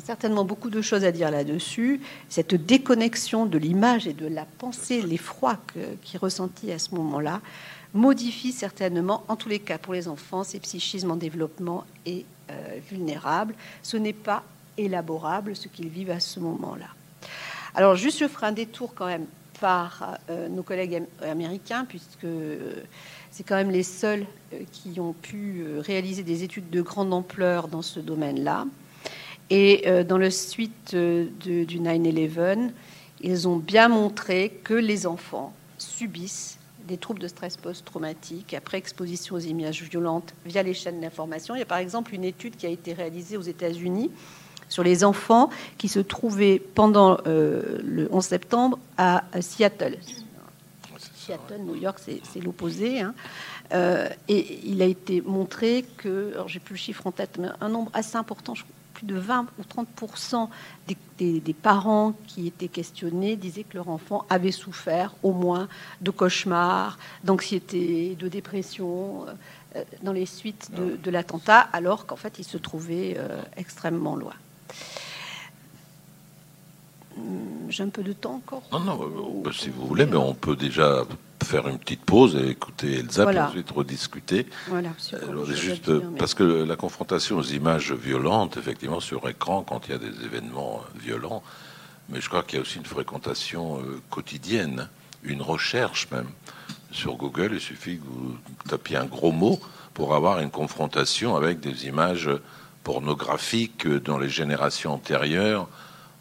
certainement beaucoup de choses à dire là-dessus. Cette déconnexion de l'image et de la pensée, l'effroi qui est ressenti à ce moment-là, modifie certainement, en tous les cas pour les enfants, ces psychismes en développement et euh, vulnérables. Ce n'est pas élaborable ce qu'ils vivent à ce moment-là. Alors juste je ferai un détour quand même par euh, nos collègues américains, puisque euh, c'est quand même les seuls qui ont pu réaliser des études de grande ampleur dans ce domaine-là. Et dans le suite du 9-11, ils ont bien montré que les enfants subissent des troubles de stress post-traumatique après exposition aux images violentes via les chaînes d'information. Il y a par exemple une étude qui a été réalisée aux États-Unis sur les enfants qui se trouvaient pendant euh, le 11 septembre à Seattle. Seattle, New York, c'est l'opposé. Hein. Euh, et il a été montré que, alors j'ai plus le chiffre en tête, mais un nombre assez important, je plus de 20 ou 30 des, des, parents qui étaient questionnés disaient que leur enfant avait souffert au moins de cauchemars, d'anxiété, de dépression euh, dans les suites de, de l'attentat, alors qu'en fait, ils se trouvaient euh, extrêmement loin. Hum, j'ai un peu de temps encore Non, non, euh, si vous voulez, mais on peut déjà faire une petite pause et écouter Elsa, puis ensuite rediscuter. Voilà, euh, juste parce que la confrontation aux images violentes, effectivement, sur écran, quand il y a des événements euh, violents, mais je crois qu'il y a aussi une fréquentation euh, quotidienne, une recherche même. Sur Google, il suffit que vous tapiez un gros mot pour avoir une confrontation avec des images pornographiques dans les générations antérieures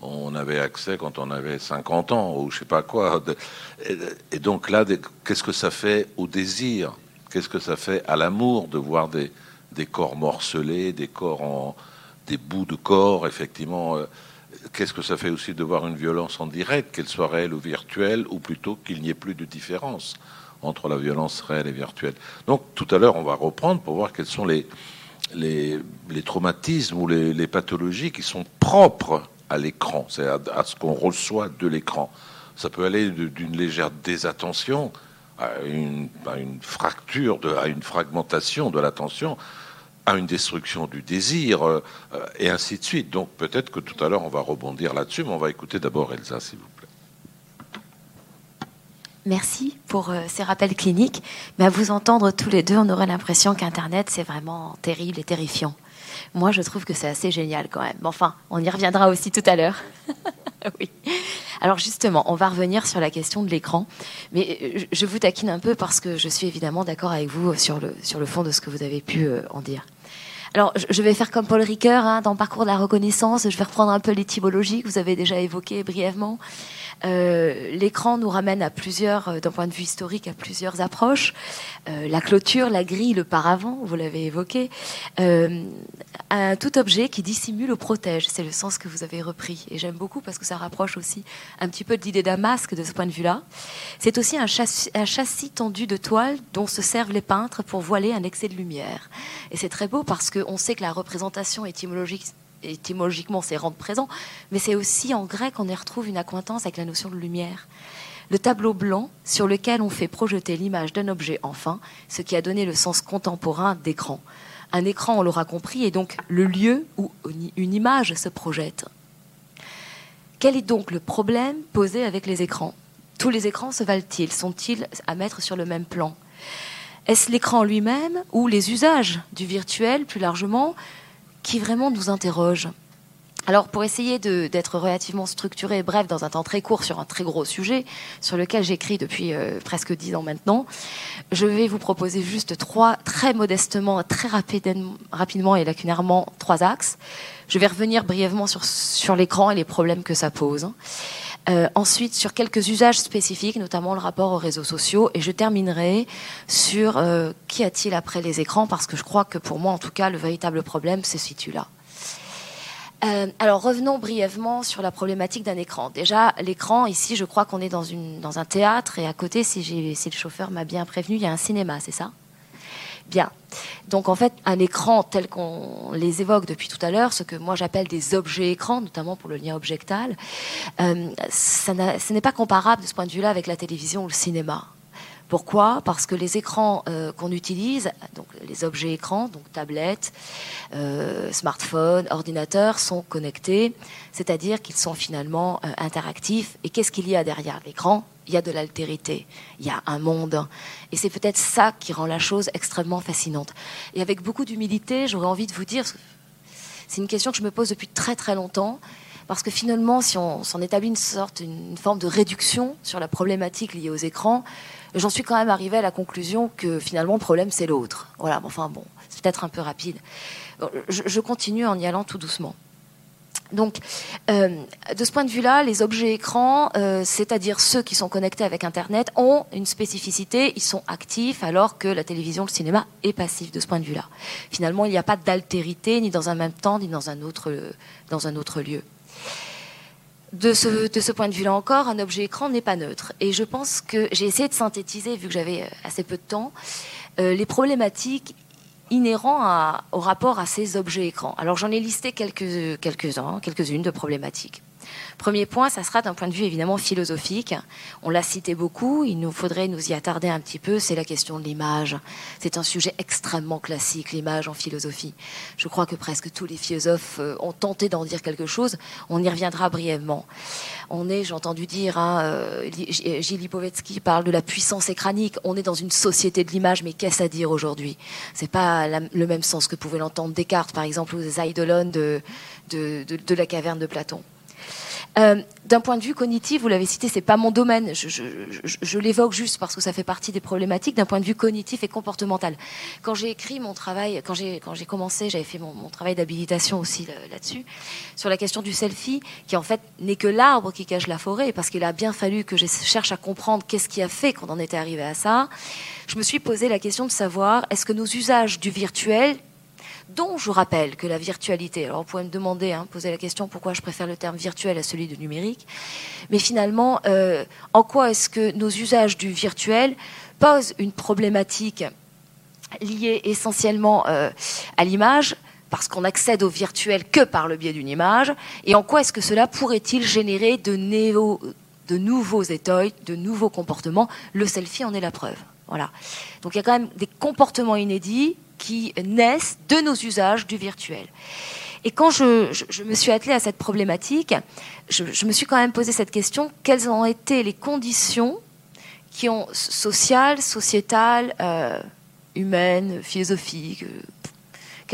on avait accès quand on avait 50 ans ou je sais pas quoi. Et donc là, qu'est-ce que ça fait au désir? Qu'est-ce que ça fait à l'amour de voir des, corps morcelés, des corps en des bouts de corps, effectivement. Euh, qu'est-ce que ça fait aussi de voir une violence en direct, qu'elle soit réelle ou virtuelle, ou plutôt qu'il n'y ait plus de différence entre la violence réelle et virtuelle? Donc tout à l'heure, on va reprendre pour voir quels sont les, traumatismes ou les pathologies qui sont propres à l'écran, c'est à, ce qu'on reçoit de l'écran. Ça peut aller d'une légère désattention à une, fracture, à une fragmentation de l'attention, à une destruction du désir, euh, et ainsi de suite. Donc peut-être que tout à l'heure on va rebondir là-dessus, mais on va écouter d'abord Elsa, s'il vous plaît. Merci pour euh, ces rappels cliniques. Mais à vous entendre tous les deux, on aurait l'impression qu'Internet, c'est vraiment terrible et terrifiant. Moi, je trouve que c'est assez génial quand même. Enfin, on y reviendra aussi tout à l'heure. oui. Alors justement, on va revenir sur la question de l'écran. Mais euh, je vous taquine un peu parce que je suis évidemment d'accord avec vous sur le, sur le fond de ce que vous avez pu euh, en dire. Alors, je vais faire comme Paul Ricoeur hein, dans parcours de la reconnaissance. Je vais reprendre un peu l'étymologie que vous avez déjà évoquée brièvement. Euh, l'écran nous ramène à plusieurs, euh, d'un point de vue historique, à plusieurs approches. Euh, la clôture, la grille, le paravent, vous l'avez évoqué. un tout objet qui dissimule ou protège, c'est le sens que vous avez repris. Et j'aime beaucoup parce que ça rapproche aussi un petit peu de l'idée d'un masque de ce point de vue-là. C'est aussi un châssis, un châssis tendu de toile dont se servent les peintres pour voiler un excès de lumière. Et c'est très beau parce qu'on sait que la représentation étymologique étymologiquement, c'est rendre présent, mais c'est aussi en grec on y retrouve une accointance avec la notion de lumière. Le tableau blanc sur lequel on fait projeter l'image d'un objet enfin, ce qui a donné le sens contemporain d'écran. Un écran, on l'aura compris, est donc le lieu où une image se projette. Quel est donc le problème posé avec les écrans? Tous les écrans se valent-ils? Sont-ils à mettre sur le même plan? Est-ce l'écran lui-même ou les usages du virtuel plus largement qui vraiment nous interroge. Alors, pour essayer d'être relativement structuré et bref dans un temps très court sur un très gros sujet, sur lequel j'écris depuis euh, presque dix ans maintenant, je vais vous proposer juste trois, très modestement, très rapidement et lacunairement, trois axes. Je vais revenir brièvement sur, sur l'écran et les problèmes que ça pose. Euh, ensuite, sur quelques usages spécifiques, notamment le rapport aux réseaux sociaux. Et je terminerai sur euh, qu'y a-t-il après les écrans, parce que je crois que pour moi, en tout cas, le véritable problème se situe là. Euh, alors revenons brièvement sur la problématique d'un écran. Déjà, l'écran, ici, je crois qu'on est dans, un théâtre et à côté, si, si le chauffeur m'a bien prévenu, il y a un cinéma, c'est ça? Bien. Donc en fait, un écran tel qu'on les évoque depuis tout à l'heure, ce que moi j'appelle des objets écrans, notamment pour le lien objectal, euh, ce n'est pas comparable de ce point de vue-là avec la télévision ou le cinéma. Pourquoi? Parce que les écrans euh, qu'on utilise, donc les objets écrans, donc tablettes, euh, smartphones, ordinateurs, sont connectés, c'est-à-dire qu'ils sont finalement interactifs. Et qu'est-ce qu'il y a derrière l'écran? Il y a de l'altérité, il y a un monde. Et c'est peut-être ça qui rend la chose extrêmement fascinante. Et avec beaucoup d'humilité, j'aurais envie de vous dire, c'est une question que je me pose depuis très très longtemps. Parce que finalement, si on s'en établit une sorte, une forme de réduction sur la problématique liée aux écrans, j'en suis quand même arrivée à la conclusion que finalement le problème c'est l'autre. Voilà, enfin bon, c'est peut-être un peu rapide. Je, continue en y allant tout doucement. Donc, euh, de ce point de vue-là, les objets écrans, euh, c'est-à-dire ceux qui sont connectés avec Internet, ont une spécificité, ils sont actifs, alors que la télévision, le cinéma est passif de ce point de vue-là. Finalement, il n'y a pas d'altérité, ni dans un même temps, ni dans un autre, autre lieu de ce, point de vue-là encore, un objet écran n'est pas neutre. Et je pense que j'ai essayé de synthétiser, vu que j'avais euh, assez peu de temps, euh, les problématiques inhérents au rapport à ces objets écrans. Alors j'en ai listé quelques, quelques-uns, quelques-unes de problématiques. Premier point, ça sera d'un point de vue évidemment philosophique. On l'a cité beaucoup, il nous faudrait nous y attarder un petit peu, c'est la question de l'image. C'est un sujet extrêmement classique, l'image en philosophie. Je crois que presque tous les philosophes euh, ont tenté d'en dire quelque chose, on y reviendra brièvement. On est, j'ai entendu dire, hein, euh, Gilles Lipovetsky parle de la puissance écranique, on est dans une société de l'image, mais qu'est-ce à dire aujourd'hui? C'est pas le même sens que pouvait l'entendre Descartes, par exemple, ou de, de la caverne de Platon. Euh, d'un point de vue cognitif, vous l'avez cité, c'est pas mon domaine. Je, l'évoque juste parce que ça fait partie des problématiques d'un point de vue cognitif et comportemental. Quand j'ai écrit mon travail, quand j'ai quand j'ai commencé, j'avais fait mon, travail d'habilitation aussi là-dessus sur la question du selfie, qui en fait n'est que l'arbre qui cache la forêt, parce qu'il a bien fallu que je cherche à comprendre qu'est-ce qui a fait qu'on en était arrivé à ça. Je me suis posé la question de savoir est-ce que nos usages du virtuel dont je rappelle que la virtualité, alors vous pouvez me demander, hein, poser la question pourquoi je préfère le terme virtuel à celui de numérique, mais finalement, euh, en quoi est-ce que nos usages du virtuel posent une problématique liée essentiellement euh, à l'image parce qu'on accède au virtuel que par le biais d'une image, et en quoi est-ce que cela pourrait-il générer de, nouveaux états, de nouveaux comportements? Le selfie en est la preuve. Voilà. Donc il y a quand même des comportements inédits qui naissent de nos usages du virtuel. Et quand je, me suis attelée à cette problématique, je, me suis quand même posé cette question quelles ont été les conditions qui ont sociales, sociétales, euh, humaines, philosophiques,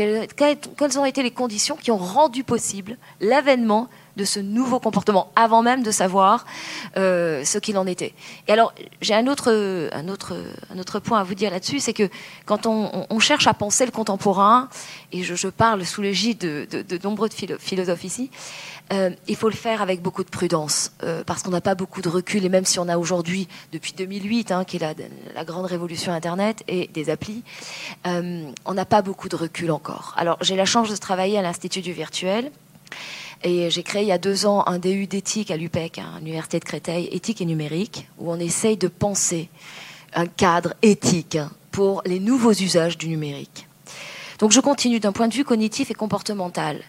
euh, quelles, ont été les conditions qui ont rendu possible l'avènement de ce nouveau comportement avant même de savoir euh, ce qu'il en était. Et alors, j'ai un autre, un, autre, un autre point à vous dire là-dessus, c'est que quand on, cherche à penser le contemporain, et je, parle sous l'égide de, de, nombreux philosophes ici, euh, il faut le faire avec beaucoup de prudence, euh, parce qu'on n'a pas beaucoup de recul, et même si on a aujourd'hui, depuis 2008, hein, qui est la, la, grande révolution Internet et des applis, on n'a pas beaucoup de recul encore. Alors, j'ai la chance de travailler à l'Institut du virtuel, et j'ai créé il y a deux ans un DU d'éthique à l'UPEC, à l'Université de Créteil, éthique et numérique, où on essaye de penser un cadre éthique pour les nouveaux usages du numérique. Donc je continue d'un point de vue cognitif et comportemental.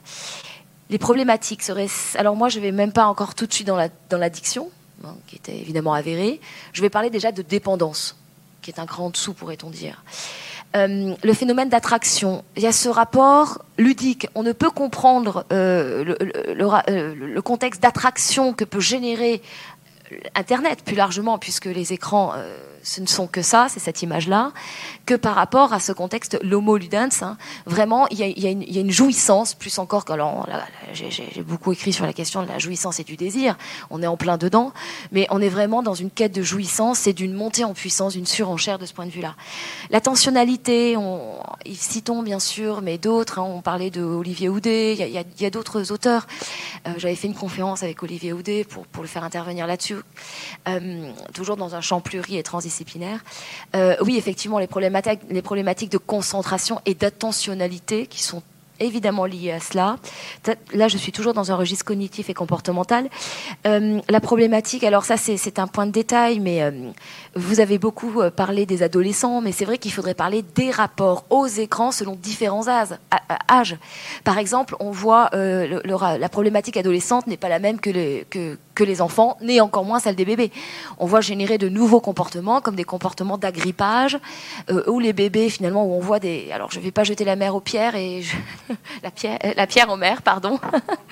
Les problématiques seraient... Alors moi, je ne vais même pas encore tout de suite dans l'addiction, dans hein, qui était évidemment avérée. Je vais parler déjà de dépendance, qui est un cran en dessous, pourrait-on dire. Euh, le phénomène d'attraction. Il y a ce rapport ludique. On ne peut comprendre euh, euh, le, contexte d'attraction que peut générer Internet plus largement, puisque les écrans ce ne sont que ça, c'est cette image-là, que par rapport à ce contexte l'homo ludens, hein, vraiment, il y, a, une jouissance, plus encore que j'ai beaucoup écrit sur la question de la jouissance et du désir, on est en plein dedans, mais on est vraiment dans une quête de jouissance et d'une montée en puissance, d'une surenchère de ce point de vue-là. L'intentionnalité, on, citons bien sûr, mais d'autres, hein, on parlait de Olivier Houdet, il y a, d'autres auteurs. Euh, j'avais fait une conférence avec Olivier Houdet pour, pour le faire intervenir là-dessus, euh, toujours dans un champ pluri et transition euh, oui, effectivement, les problématiques, les problématiques de concentration et d'attentionnalité qui sont évidemment liées à cela. Là, je suis toujours dans un registre cognitif et comportemental. Euh, la problématique, alors ça, c'est un point de détail, mais euh, vous avez beaucoup parlé des adolescents, mais c'est vrai qu'il faudrait parler des rapports aux écrans selon différents âges. Par exemple, on voit la problématique adolescente n'est pas la même que, les, que les enfants, ni encore moins celle des bébés. On voit générer de nouveaux comportements, comme des comportements d'agrippage, euh, où les bébés, finalement, où on voit des... Alors, je ne vais pas jeter la mère aux pierres et... la, pierre, euh, la pierre aux mères, pardon.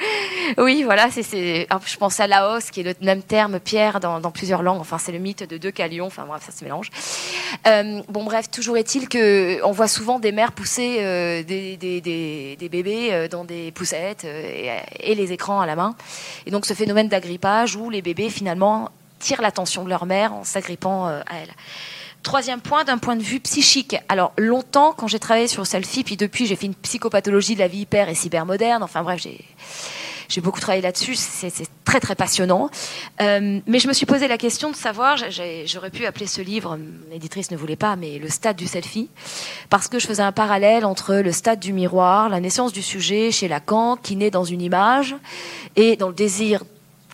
oui, voilà, c'est, je pense à Laos, qui est le même terme, pierre, dans, plusieurs langues. Enfin, c'est le mythe de deux calions. Enfin, bref, ça se mélange. Euh, bon, bref, toujours est-il qu'on voit souvent des mères pousser des, bébés dans des poussettes et, et les écrans à la main. Et donc, ce phénomène d'agrippage où les bébés finalement tirent l'attention de leur mère en s'agrippant euh, à elle. Troisième point, d'un point de vue psychique. Alors, longtemps, quand j'ai travaillé sur Selfie, puis depuis, j'ai fait une psychopathologie de la vie hyper et cybermoderne. Enfin bref, j'ai, beaucoup travaillé là-dessus. C'est, très, très passionnant. Euh, mais je me suis posé la question de savoir, j'aurais pu appeler ce livre, l'éditrice ne voulait pas, mais le stade du selfie, parce que je faisais un parallèle entre le stade du miroir, la naissance du sujet chez Lacan, qui naît dans une image, et dans le désir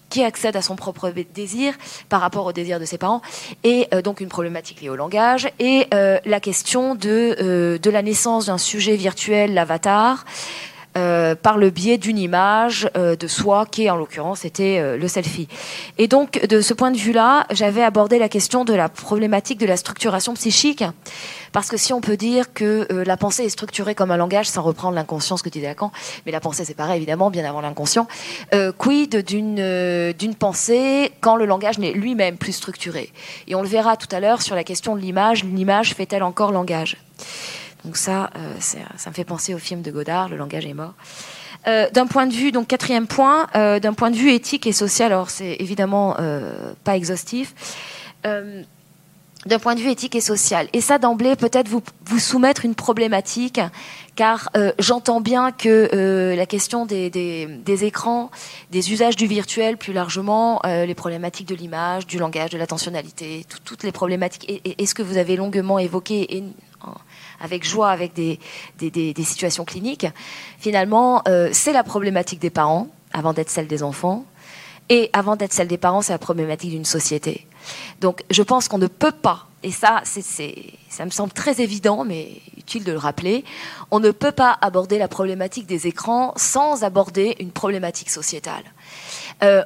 qui accède à son propre désir par rapport au désir de ses parents, et euh, donc une problématique liée au langage, et euh, la question de, euh, de la naissance d'un sujet virtuel, l'avatar, par le biais d'une image de soi qui, en l'occurrence, était le selfie. Et donc, de ce point de vue-là, j'avais abordé la question de la problématique de la structuration psychique. Parce que si on peut dire que euh, la pensée est structurée comme un langage, sans reprendre l'inconscient, ce que tu disais Lacan, mais la pensée c'est pareil évidemment, bien avant l'inconscient, euh, quid d'une euh, d'une pensée quand le langage n'est lui-même plus structuré? Et on le verra tout à l'heure sur la question de l'image, l'image fait-elle encore langage? Donc ça, ça me fait penser au film de Godard, Le langage est mort. d'un point de vue, donc quatrième point, d'un point de vue éthique et social, alors c'est évidemment pas exhaustif d'un point de vue éthique et social. Et ça, d'emblée, peut-être vous, vous soumettre une problématique, car euh, j'entends bien que euh, la question des, des, écrans, des usages du virtuel plus largement, euh, les problématiques de l'image, du langage, de l'attentionnalité, toutes les problématiques, et, ce que vous avez longuement évoqué, avec joie, avec des, des, situations cliniques, finalement, c'est la problématique des parents, avant d'être celle des enfants, et avant d'être celle des parents, c'est la problématique d'une société. Donc je pense qu'on ne peut pas, et ça, ça me semble très évident, mais utile de le rappeler, on ne peut pas aborder la problématique des écrans sans aborder une problématique sociétale. Euh,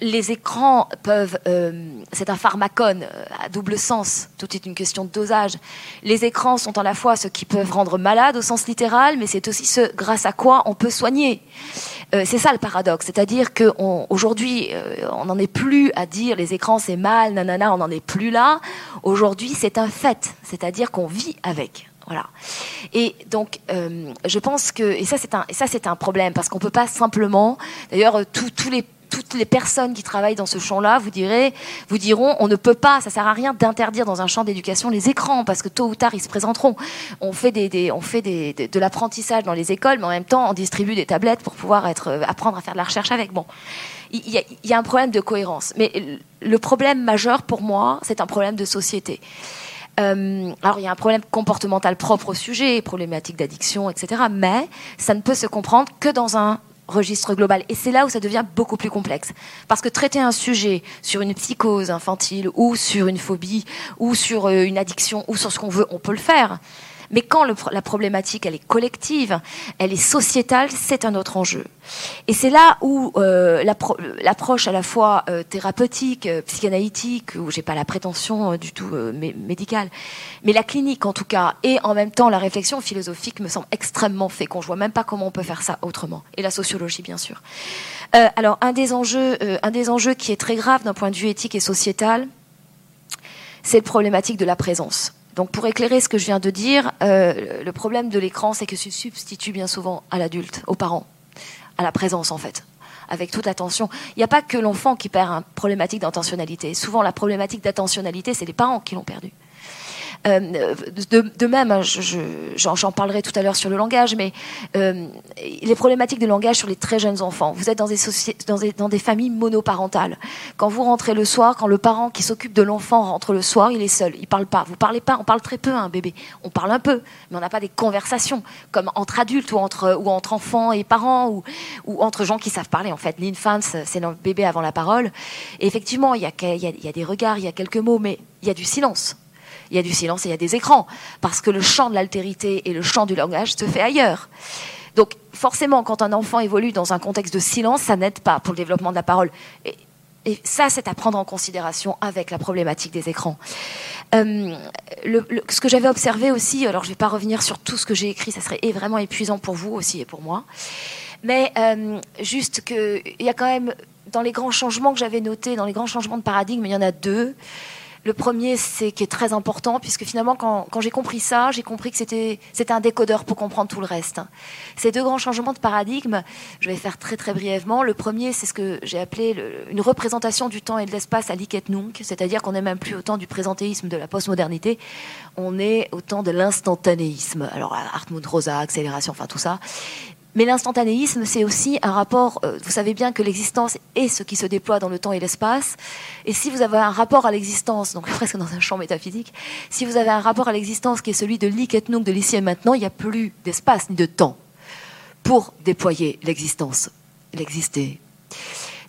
les écrans peuvent, euh, c'est un pharmacone euh, à double sens, tout est une question de dosage. Les écrans sont à la fois ceux qui peuvent rendre malade au sens littéral, mais c'est aussi ce grâce à quoi on peut soigner. Euh, c'est ça le paradoxe, c'est-à-dire qu'aujourd'hui, on n'en est plus à dire les écrans c'est mal, nanana, on n'en est plus là. Aujourd'hui, c'est un fait, c'est-à-dire qu'on vit avec. Voilà. Et donc, je pense que et ça c'est un et ça c'est un problème parce qu'on peut pas simplement. D'ailleurs, tous les toutes les personnes qui travaillent dans ce champ-là vous, vous diront on ne peut pas, ça sert à rien d'interdire dans un champ d'éducation les écrans parce que tôt ou tard ils se présenteront. On fait, des, on fait des, de, l'apprentissage dans les écoles, mais en même temps on distribue des tablettes pour pouvoir euh, apprendre à faire de la recherche avec. Bon, il y, a, il y a un problème de cohérence, mais le problème majeur pour moi, c'est un problème de société. Euh, alors il y a un problème comportemental propre au sujet, problématique d'addiction, etc. Mais ça ne peut se comprendre que dans un registre global. Et c'est là où ça devient beaucoup plus complexe. Parce que traiter un sujet sur une psychose infantile ou sur une phobie ou sur euh, une addiction ou sur ce qu'on veut, on peut le faire. Mais quand la problématique, elle est collective, elle est sociétale, c'est un autre enjeu. Et c'est là où euh, l'approche à la fois euh, thérapeutique, euh, psychanalytique, où j'ai pas la prétention du tout médicale, mais la clinique en tout cas, et en même temps la réflexion philosophique me semble extrêmement fécond. Je vois même pas comment on peut faire ça autrement. Et la sociologie, bien sûr. alors, un des enjeux, un des enjeux qui est très grave d'un point de vue éthique et sociétal, c'est la problématique de la présence. Donc pour éclairer ce que je viens de dire, euh, le problème de l'écran, c'est que se substitue bien souvent à l'adulte, aux parents, à la présence en fait, avec toute attention. Il n'y a pas que l'enfant qui perd une problématique d'intentionnalité. Souvent la problématique d'intentionnalité, c'est les parents qui l'ont perdu. Euh, de, même, hein, j'en parlerai tout à l'heure sur le langage, mais euh, les problématiques de langage sur les très jeunes enfants. Vous êtes dans des, familles monoparentales. Quand vous rentrez le soir, quand le parent qui s'occupe de l'enfant rentre le soir, il est seul, il parle pas. Vous parlez pas, on parle très peu, un hein, bébé. On parle un peu, mais on n'a pas des conversations comme entre adultes ou entre, enfants et parents ou, entre gens qui savent parler. En fait, l'infance, c'est le bébé avant la parole. Effectivement, il y a des regards, il y a quelques mots, mais il y a du silence il y a du silence et il y a des écrans, parce que le champ de l'altérité et le champ du langage se fait ailleurs. Donc forcément, quand un enfant évolue dans un contexte de silence, ça n'aide pas pour le développement de la parole. Et, ça, c'est à prendre en considération avec la problématique des écrans. Euh, ce que j'avais observé aussi, alors je ne vais pas revenir sur tout ce que j'ai écrit, ça serait vraiment épuisant pour vous aussi et pour moi, mais euh, juste qu'il y a quand même, dans les grands changements que j'avais notés, dans les grands changements de paradigme, il y en a deux. Le premier, c'est qui est très important, puisque finalement, quand, j'ai compris ça, j'ai compris que c'était un décodeur pour comprendre tout le reste. Ces deux grands changements de paradigme, je vais faire très très brièvement. Le premier, c'est ce que j'ai appelé une représentation du temps et de l'espace à l'Iket Nunc, c'est-à-dire qu'on n'est même plus au temps du présentéisme de la postmodernité, on est au temps de l'instantanéisme. Alors, Hartmut Rosa, accélération, enfin tout ça. Mais l'instantanéisme, c'est aussi un rapport, euh, vous savez bien que l'existence est ce qui se déploie dans le temps et l'espace. Et si vous avez un rapport à l'existence, donc presque dans un champ métaphysique, si vous avez un rapport à l'existence qui est celui de l'ik et nunc, de l'ici et maintenant, il n'y a plus d'espace ni de temps pour déployer l'existence, l'exister.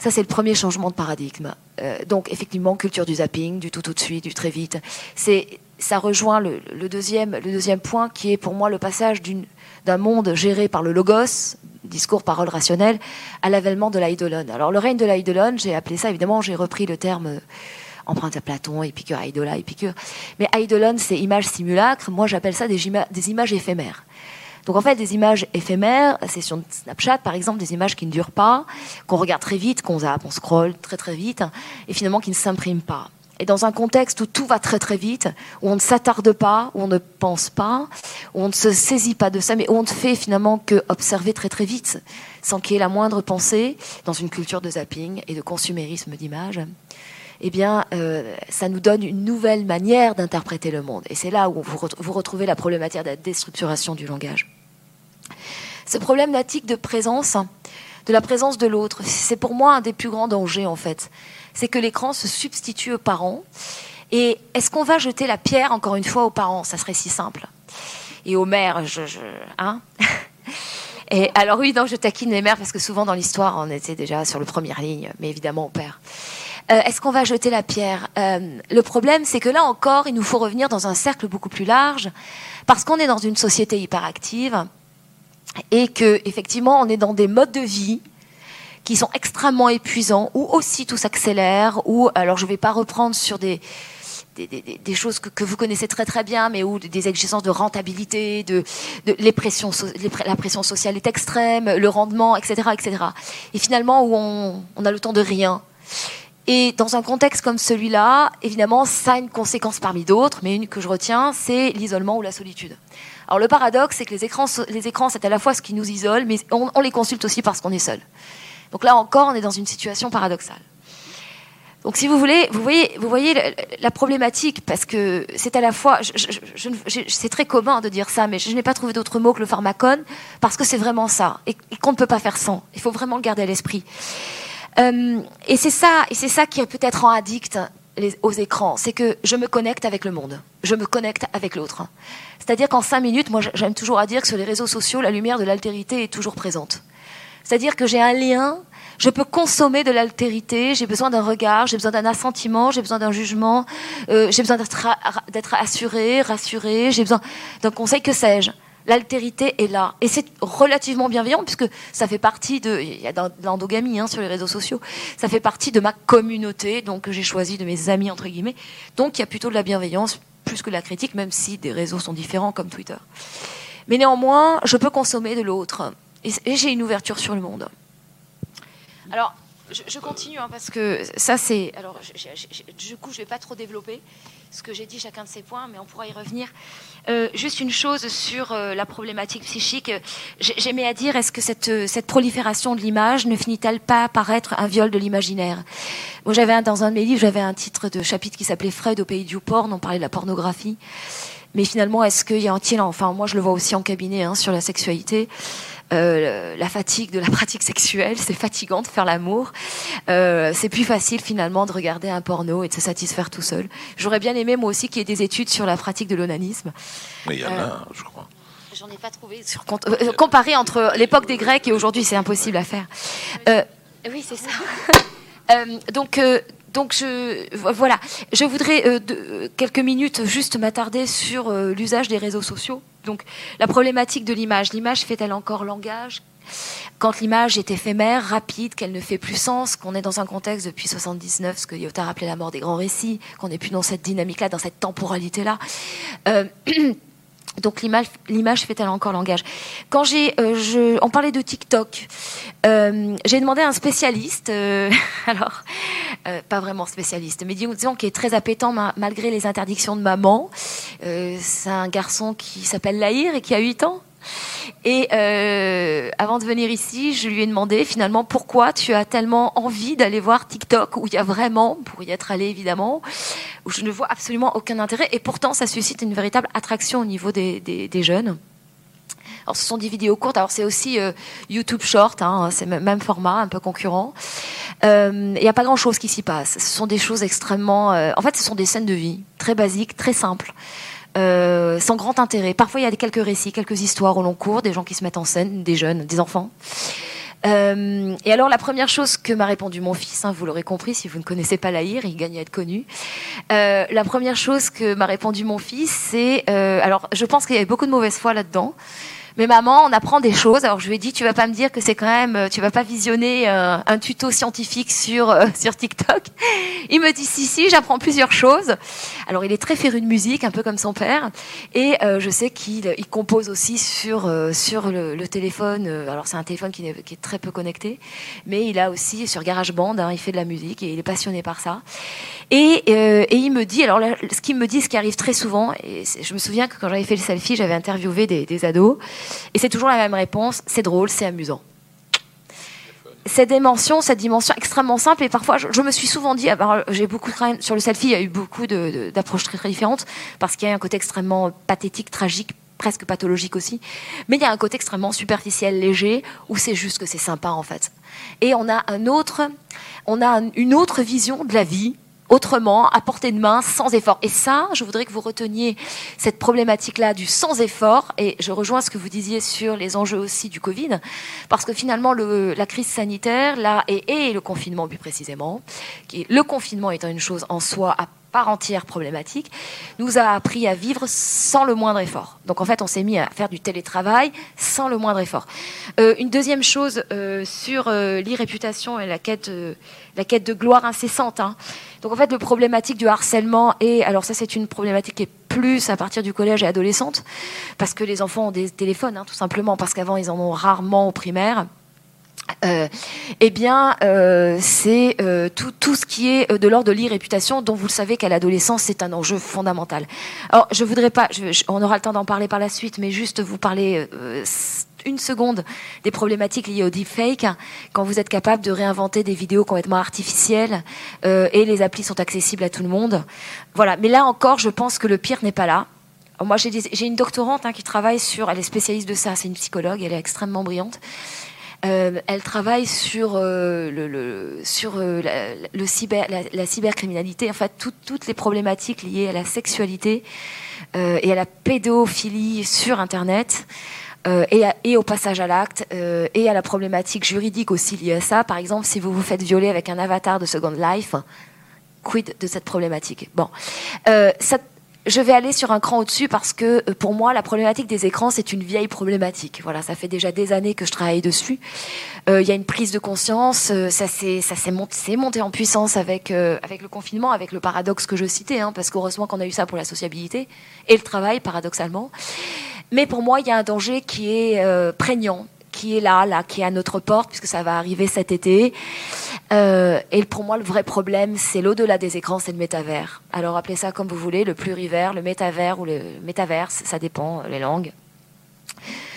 Ça, c'est le premier changement de paradigme. Euh, donc, effectivement, culture du zapping, du tout tout de suite, du très vite. C'est, ça rejoint le, deuxième, le deuxième point qui est pour moi le passage d'une d'un monde géré par le logos, discours, parole rationnelle, à l'avènement de l'eidolon. Alors le règne de l'eidolon, j'ai appelé ça, évidemment, j'ai repris le terme euh, emprunté à Platon, Épicure, Eidola, Épicure. Mais eidolon, c'est image simulacre. Moi, j'appelle ça des, images éphémères. Donc en fait, des images éphémères, c'est sur Snapchat par exemple, des images qui ne durent pas, qu'on regarde très vite, qu'on zappe, on scrolle très très vite, et finalement qui ne s'impriment pas. Et dans un contexte où tout va très très vite, où on ne s'attarde pas, où on ne pense pas, où on ne se saisit pas de ça, mais où on ne fait finalement que observer très très vite, sans qu'il y ait la moindre pensée, dans une culture de zapping et de consumérisme d'images, eh bien, euh, ça nous donne une nouvelle manière d'interpréter le monde. Et c'est là où vous retrouvez la problématique de la déstructuration du langage. Ce problème problématique de présence, de la présence de l'autre, c'est pour moi un des plus grands dangers en fait c'est que l'écran se substitue aux parents. Et est-ce qu'on va jeter la pierre, encore une fois, aux parents? Ça serait si simple. Et aux mères, je... hein? Et alors oui, non, je taquine les mères parce que souvent dans l'histoire, on était déjà sur le première ligne, mais évidemment au père. euh, est-ce qu'on va jeter la pierre? Euh, Le problème, c'est que là encore, il nous faut revenir dans un cercle beaucoup plus large, parce qu'on est dans une société hyperactive et que effectivement, on est dans des modes de vie qui sont extrêmement épuisants, où aussi tout s'accélère, ou alors je ne vais pas reprendre sur des, choses que, vous connaissez très très bien, mais où des exigences de rentabilité, de, la pression sociale est extrême, le rendement, etc., etc. Et finalement où on, on a le temps de rien. Et dans un contexte comme celui-là, évidemment, ça a une conséquence parmi d'autres, mais une que je retiens, c'est l'isolement ou la solitude. Alors le paradoxe, c'est que les écrans, les écrans, c'est à la fois ce qui nous isole, mais on, les consulte aussi parce qu'on est seul. Donc là encore, on est dans une situation paradoxale. Donc, si vous voulez, vous voyez, vous voyez la, problématique parce que c'est à la fois, c'est très commun de dire ça, mais je n'ai pas trouvé d'autre mot que le pharmacone parce que c'est vraiment ça et, qu'on ne peut pas faire sans. Il faut vraiment le garder à l'esprit. Euh, et c'est ça, et c'est ça qui est peut-être en addict aux écrans, c'est que je me connecte avec le monde, je me connecte avec l'autre. C'est-à-dire qu'en cinq minutes, moi j'aime toujours à dire que sur les réseaux sociaux, la lumière de l'altérité est toujours présente. C'est-à-dire que j'ai un lien je peux consommer de l'altérité, j'ai besoin d'un regard, j'ai besoin d'un assentiment, j'ai besoin d'un jugement, euh, j'ai besoin d'être assuré, rassuré, j'ai besoin d'un conseil, que sais-je. L'altérité est là. Et c'est relativement bienveillant, puisque ça fait partie de. Il y a de l'endogamie hein, sur les réseaux sociaux. Ça fait partie de ma communauté, donc j'ai choisi de mes amis, entre guillemets. Donc il y a plutôt de la bienveillance, plus que de la critique, même si des réseaux sont différents, comme Twitter. Mais néanmoins, je peux consommer de l'autre. et j'ai une ouverture sur le monde. Alors, je, continue hein, parce que ça, c'est. Alors, du coup, je ne vais pas trop développer ce que j'ai dit chacun de ces points, mais on pourra y revenir. Euh, juste une chose sur euh, la problématique psychique. J'aimais à dire, est-ce que cette, cette prolifération de l'image ne finit-elle pas par être un viol de l'imaginaire? Moi, j'avais dans un de mes livres, j'avais un titre de chapitre qui s'appelait Fred au pays du porn. On parlait de la pornographie. Mais finalement, est-ce qu'il y a un tiers Enfin, moi, je le vois aussi en cabinet hein, sur la sexualité. Euh, la fatigue de la pratique sexuelle, c'est fatigant de faire l'amour. Euh, c'est plus facile finalement de regarder un porno et de se satisfaire tout seul. J'aurais bien aimé moi aussi qu'il y ait des études sur la pratique de l'onanisme. Mais il y en a, euh, je crois. J'en ai pas trouvé sur comparé entre l'époque des Grecs et aujourd'hui, c'est impossible à faire. oui, c'est ça. donc, donc je, voilà, je voudrais euh, de, quelques minutes juste m'attarder sur euh, l'usage des réseaux sociaux. Donc la problématique de l'image. L'image fait-elle encore langage? Quand l'image est éphémère, rapide, qu'elle ne fait plus sens, qu'on est dans un contexte depuis 79, ce que Lyotard appelait la mort des grands récits, qu'on n'est plus dans cette dynamique-là, dans cette temporalité-là. Euh, Donc l'image fait-elle encore langage? Quand j'ai, euh, on parlait de TikTok, euh, j'ai demandé à un spécialiste, euh, alors pas vraiment spécialiste, mais disons qui est très appétant malgré les interdictions de maman. c'est un garçon qui s'appelle Lahir et qui a 8 ans. Et euh, avant de venir ici, je lui ai demandé finalement pourquoi tu as tellement envie d'aller voir TikTok, où il y a vraiment, pour y être allé évidemment, où je ne vois absolument aucun intérêt. Et pourtant, ça suscite une véritable attraction au niveau des, jeunes. Alors, ce sont des vidéos courtes. Alors, c'est aussi euh, YouTube Short, hein, c'est le même format, un peu concurrent. Euh, il n'y a pas grand-chose qui s'y passe. Ce sont des choses extrêmement... en fait, ce sont des scènes de vie, très basiques, très simples. Euh, sans grand intérêt. Parfois, il y a quelques récits, quelques histoires au long cours, des gens qui se mettent en scène, des jeunes, des enfants. Euh, et alors, la première chose que m'a répondu mon fils, hein, vous l'aurez compris si vous ne connaissez pas Lahir, il gagne à être connu. Euh, la première chose que m'a répondu mon fils, c'est, alors, je pense qu'il y avait beaucoup de mauvaise foi là-dedans. Mais maman, on apprend des choses. Alors je lui ai dit, tu vas pas me dire que c'est quand même, euh, tu vas pas visionner euh, un, tuto scientifique sur euh, sur TikTok. Il me dit, si si, j'apprends plusieurs choses. Alors il est très féru de musique, un peu comme son père, et je sais qu'il il compose aussi sur sur le, téléphone. alors c'est un téléphone qui est, très peu connecté, mais il a aussi sur GarageBand, hein, il fait de la musique et il est passionné par ça. Et, et il me dit, alors ce qu'il me dit, ce qui arrive très souvent, et je me souviens que quand j'avais fait le selfie, j'avais interviewé des ados. Et c'est toujours la même réponse, c'est drôle, c'est amusant. Cette dimension, cette dimension extrêmement simple, et parfois je, me suis souvent dit, j'ai beaucoup sur le selfie, il y a eu beaucoup d'approches très, très différentes, parce qu'il y a un côté extrêmement pathétique, tragique, presque pathologique aussi, mais il y a un côté extrêmement superficiel, léger, où c'est juste que c'est sympa en fait. Et on a un autre, on a une autre vision de la vie autrement, à portée de main, sans effort. Et ça, je voudrais que vous reteniez cette problématique-là du sans effort. Et je rejoins ce que vous disiez sur les enjeux aussi du Covid, parce que finalement, le, la crise sanitaire, là, et, le confinement plus précisément, qui, le confinement étant une chose en soi part entière problématique, nous a appris à vivre sans le moindre effort. Donc en fait, on s'est mis à faire du télétravail sans le moindre effort. Euh, une deuxième chose euh, sur euh, l'irréputation et la quête, la quête de gloire incessante. Hein. Donc en fait, le problématique du harcèlement et alors ça c'est une problématique qui est plus à partir du collège et adolescente parce que les enfants ont des téléphones, hein, tout simplement parce qu'avant ils en ont rarement au primaire. Euh, eh bien, euh, c'est euh, tout, ce qui est de l'ordre de l'irréputation, dont vous le savez qu'à l'adolescence, c'est un enjeu fondamental. Alors, je voudrais pas, on aura le temps d'en parler par la suite, mais juste vous parler une seconde des problématiques liées au deepfake, quand vous êtes capable de réinventer des vidéos complètement artificielles et les applis sont accessibles à tout le monde. Voilà. Mais là encore, je pense que le pire n'est pas là. Moi, j'ai une doctorante hein, qui travaille sur, elle est spécialiste de ça, c'est une psychologue, elle est extrêmement brillante. Euh, elle travaille sur, euh, le, le, sur euh, la, le cyber, la, la, cybercriminalité, en fait, tout, toutes les problématiques liées à la sexualité euh, et à la pédophilie sur Internet. Et, à, et, au passage à l'acte et à la problématique juridique aussi liée à ça. Par exemple, si vous vous faites violer avec un avatar de Second Life, quid de cette problématique? Bon, ça, je vais aller sur un cran au-dessus parce que euh, pour moi, la problématique des écrans, c'est une vieille problématique. Voilà, ça fait déjà des années que je travaille dessus. Euh, il y a une prise de conscience, euh, ça s'est monté en puissance avec euh, avec le confinement, avec le paradoxe que je citais, hein, parce qu'heureusement qu'on a eu ça pour la sociabilité et le travail, paradoxalement. Mais pour moi, il y a un danger qui est euh, prégnant qui est là, là, qui est à notre porte, puisque ça va arriver cet été. Euh, et pour moi, le vrai problème, c'est l'au-delà des écrans, c'est le métavers. Alors appelez ça comme vous voulez, le plurivers, le métavers ou le métaverse, ça dépend les langues.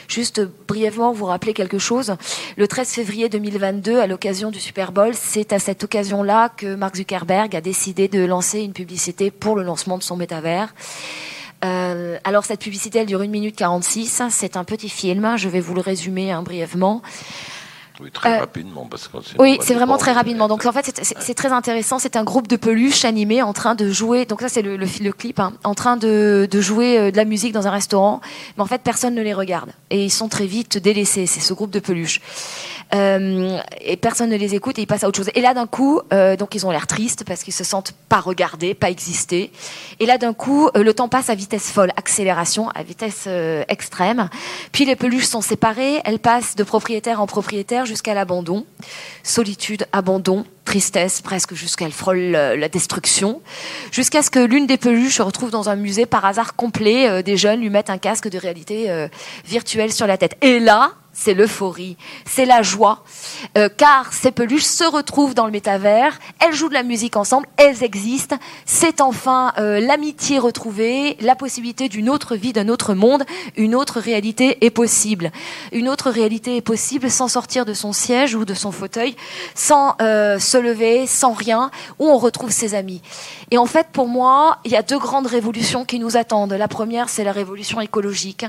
Juste brièvement vous rappeler quelque chose. Le 13 février 2022, à l'occasion du Super Bowl, c'est à cette occasion-là que Mark Zuckerberg a décidé de lancer une publicité pour le lancement de son métavers. Euh, alors cette publicité, elle dure 1 minute 46. C'est un petit film. Je vais vous le résumer hein, brièvement. Oui, très euh, rapidement. Parce que oui, c'est vraiment très rapidement. Donc en fait, c'est très intéressant. C'est un groupe de peluches animés en train de jouer. Donc ça, c'est le, le, le, clip, hein, en train de, de, jouer euh, de la musique dans un restaurant. Mais en fait, personne ne les regarde. Et ils sont très vite délaissés. C'est ce groupe de peluches. Euh, et personne ne les écoute et ils passent à autre chose. Et là, d'un coup, euh, donc ils ont l'air tristes parce qu'ils se sentent pas regardés, pas exister. Et là, d'un coup, euh, le temps passe à vitesse folle, accélération, à vitesse euh, extrême. Puis les peluches sont séparées, elles passent de propriétaire en propriétaire jusqu'à l'abandon. Solitude, abandon, tristesse, presque jusqu'à elle frôle la destruction, jusqu'à ce que l'une des peluches se retrouve dans un musée par hasard complet. Euh, des jeunes lui mettent un casque de réalité euh, virtuelle sur la tête. Et là, c'est l'euphorie, c'est la joie, euh, car ces peluches se retrouvent dans le métavers, elles jouent de la musique ensemble, elles existent, c'est enfin euh, l'amitié retrouvée, la possibilité d'une autre vie, d'un autre monde, une autre réalité est possible. Une autre réalité est possible sans sortir de son siège ou de son fauteuil, sans euh, se lever, sans rien, où on retrouve ses amis. Et en fait, pour moi, il y a deux grandes révolutions qui nous attendent. La première, c'est la révolution écologique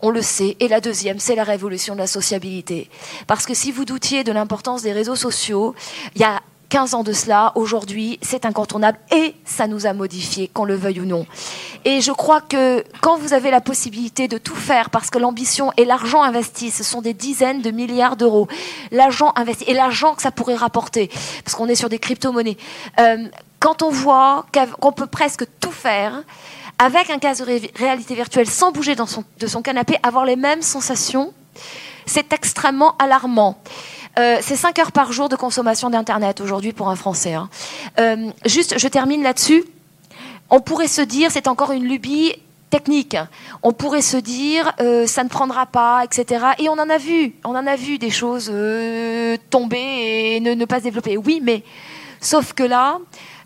on le sait. Et la deuxième, c'est la révolution de la sociabilité. Parce que si vous doutiez de l'importance des réseaux sociaux, il y a 15 ans de cela, aujourd'hui, c'est incontournable et ça nous a modifié, qu'on le veuille ou non. Et je crois que quand vous avez la possibilité de tout faire, parce que l'ambition et l'argent investi, ce sont des dizaines de milliards d'euros, l'argent investi et l'argent que ça pourrait rapporter, parce qu'on est sur des crypto-monnaies, euh, quand on voit qu'on peut presque tout faire, avec un casque de ré réalité virtuelle sans bouger de son canapé, avoir les mêmes sensations, c'est extrêmement alarmant. Euh, c'est 5 heures par jour de consommation d'Internet aujourd'hui pour un Français. Hein. Euh, juste, je termine là-dessus. On pourrait se dire, c'est encore une lubie technique. On pourrait se dire, euh, ça ne prendra pas, etc. Et on en a vu, on en a vu des choses tomber et ne, ne pas se développer. Oui, mais sauf que là,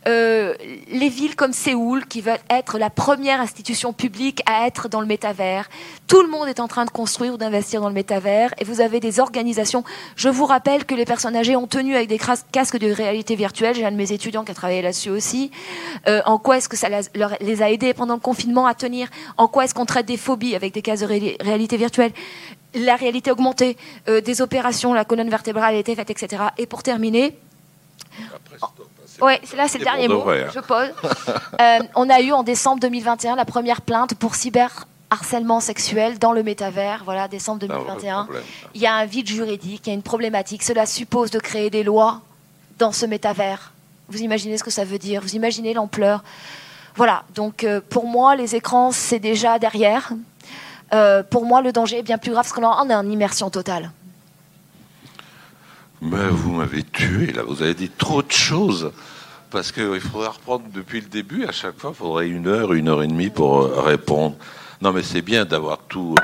euh, les villes comme Séoul, qui veulent être la première institution publique à être dans le métavers. Tout le monde est en train de construire ou d'investir dans le métavers. Et vous avez des organisations. Je vous rappelle que les personnes âgées ont tenu avec des casques de réalité virtuelle. J'ai un de mes étudiants qui a travaillé là-dessus aussi. Euh, en quoi est-ce que ça les a aidés pendant le confinement à tenir? En quoi est-ce qu'on traite des phobies avec des casques de ré réalité virtuelle? La réalité augmentée, euh, des opérations, la colonne vertébrale a été faite, etc. Et pour terminer, Oui, là, c'est le dernier mot. Hein. Je pose. Euh, on a eu en décembre 2021 la première plainte pour cyberharcèlement sexuel dans le métavers. Voilà, décembre 2021. Il y a un vide juridique, il y a une problématique. Cela suppose de créer des lois dans ce métavers. Vous imaginez ce que ça veut dire Vous imaginez l'ampleur Voilà, donc euh, pour moi, les écrans, c'est déjà derrière. Euh, pour moi, le danger est bien plus grave parce qu'on est en immersion totale. Mais vous m'avez tué, là, vous avez dit trop de choses. Parce qu'il faudrait reprendre depuis le début, à chaque fois, il faudrait une heure, une heure et demie pour euh, répondre. Non, mais c'est bien d'avoir tout,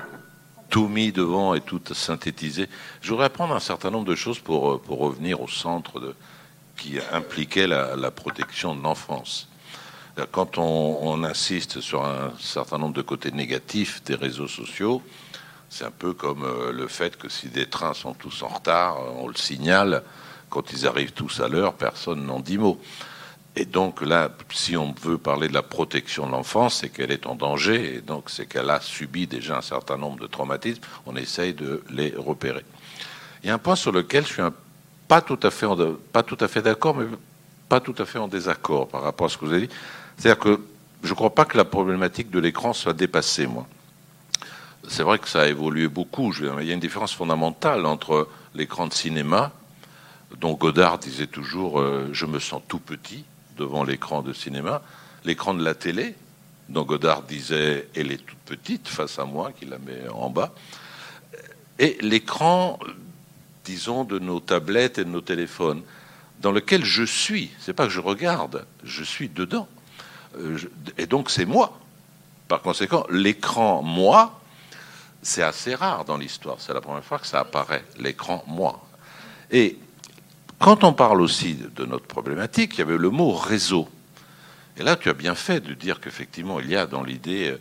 tout mis devant et tout synthétisé. Je voudrais prendre un certain nombre de choses pour, euh, revenir au centre qui impliquait la, protection de l'enfance. Quand on, on, insiste sur un certain nombre de côtés négatifs des réseaux sociaux, c'est un peu comme euh, le fait que si des trains sont tous en retard, euh, on le signale. Quand ils arrivent tous à l'heure, personne n'en dit mot. Et donc là, si on veut parler de la protection de l'enfance, c'est qu'elle est en danger, et donc c'est qu'elle a subi déjà un certain nombre de traumatismes. On essaye de les repérer. Il y a un point sur lequel je suis pas tout à fait, pas tout à fait d'accord, mais pas tout à fait en désaccord par rapport à ce que vous avez dit. C'est-à-dire que je ne crois pas que la problématique de l'écran soit dépassée, moi c'est vrai que ça a évolué beaucoup. il y a une différence fondamentale entre l'écran de cinéma, dont Godard disait toujours euh, Je me sens tout petit devant l'écran de cinéma, l'écran de la télé, dont Godard disait Elle est toute petite face à moi, qui la met en bas, et l'écran, disons, de nos tablettes et de nos téléphones, dans lequel je suis. C'est pas que je regarde, je suis dedans. Euh, et donc c'est moi. Par conséquent, l'écran moi c'est assez rare dans l'histoire. C'est la première fois que ça apparaît, l'écran moi. Et quand on parle aussi de notre problématique, il y avait le mot réseau. Et là, tu as bien fait de dire qu'effectivement, il y a dans l'idée,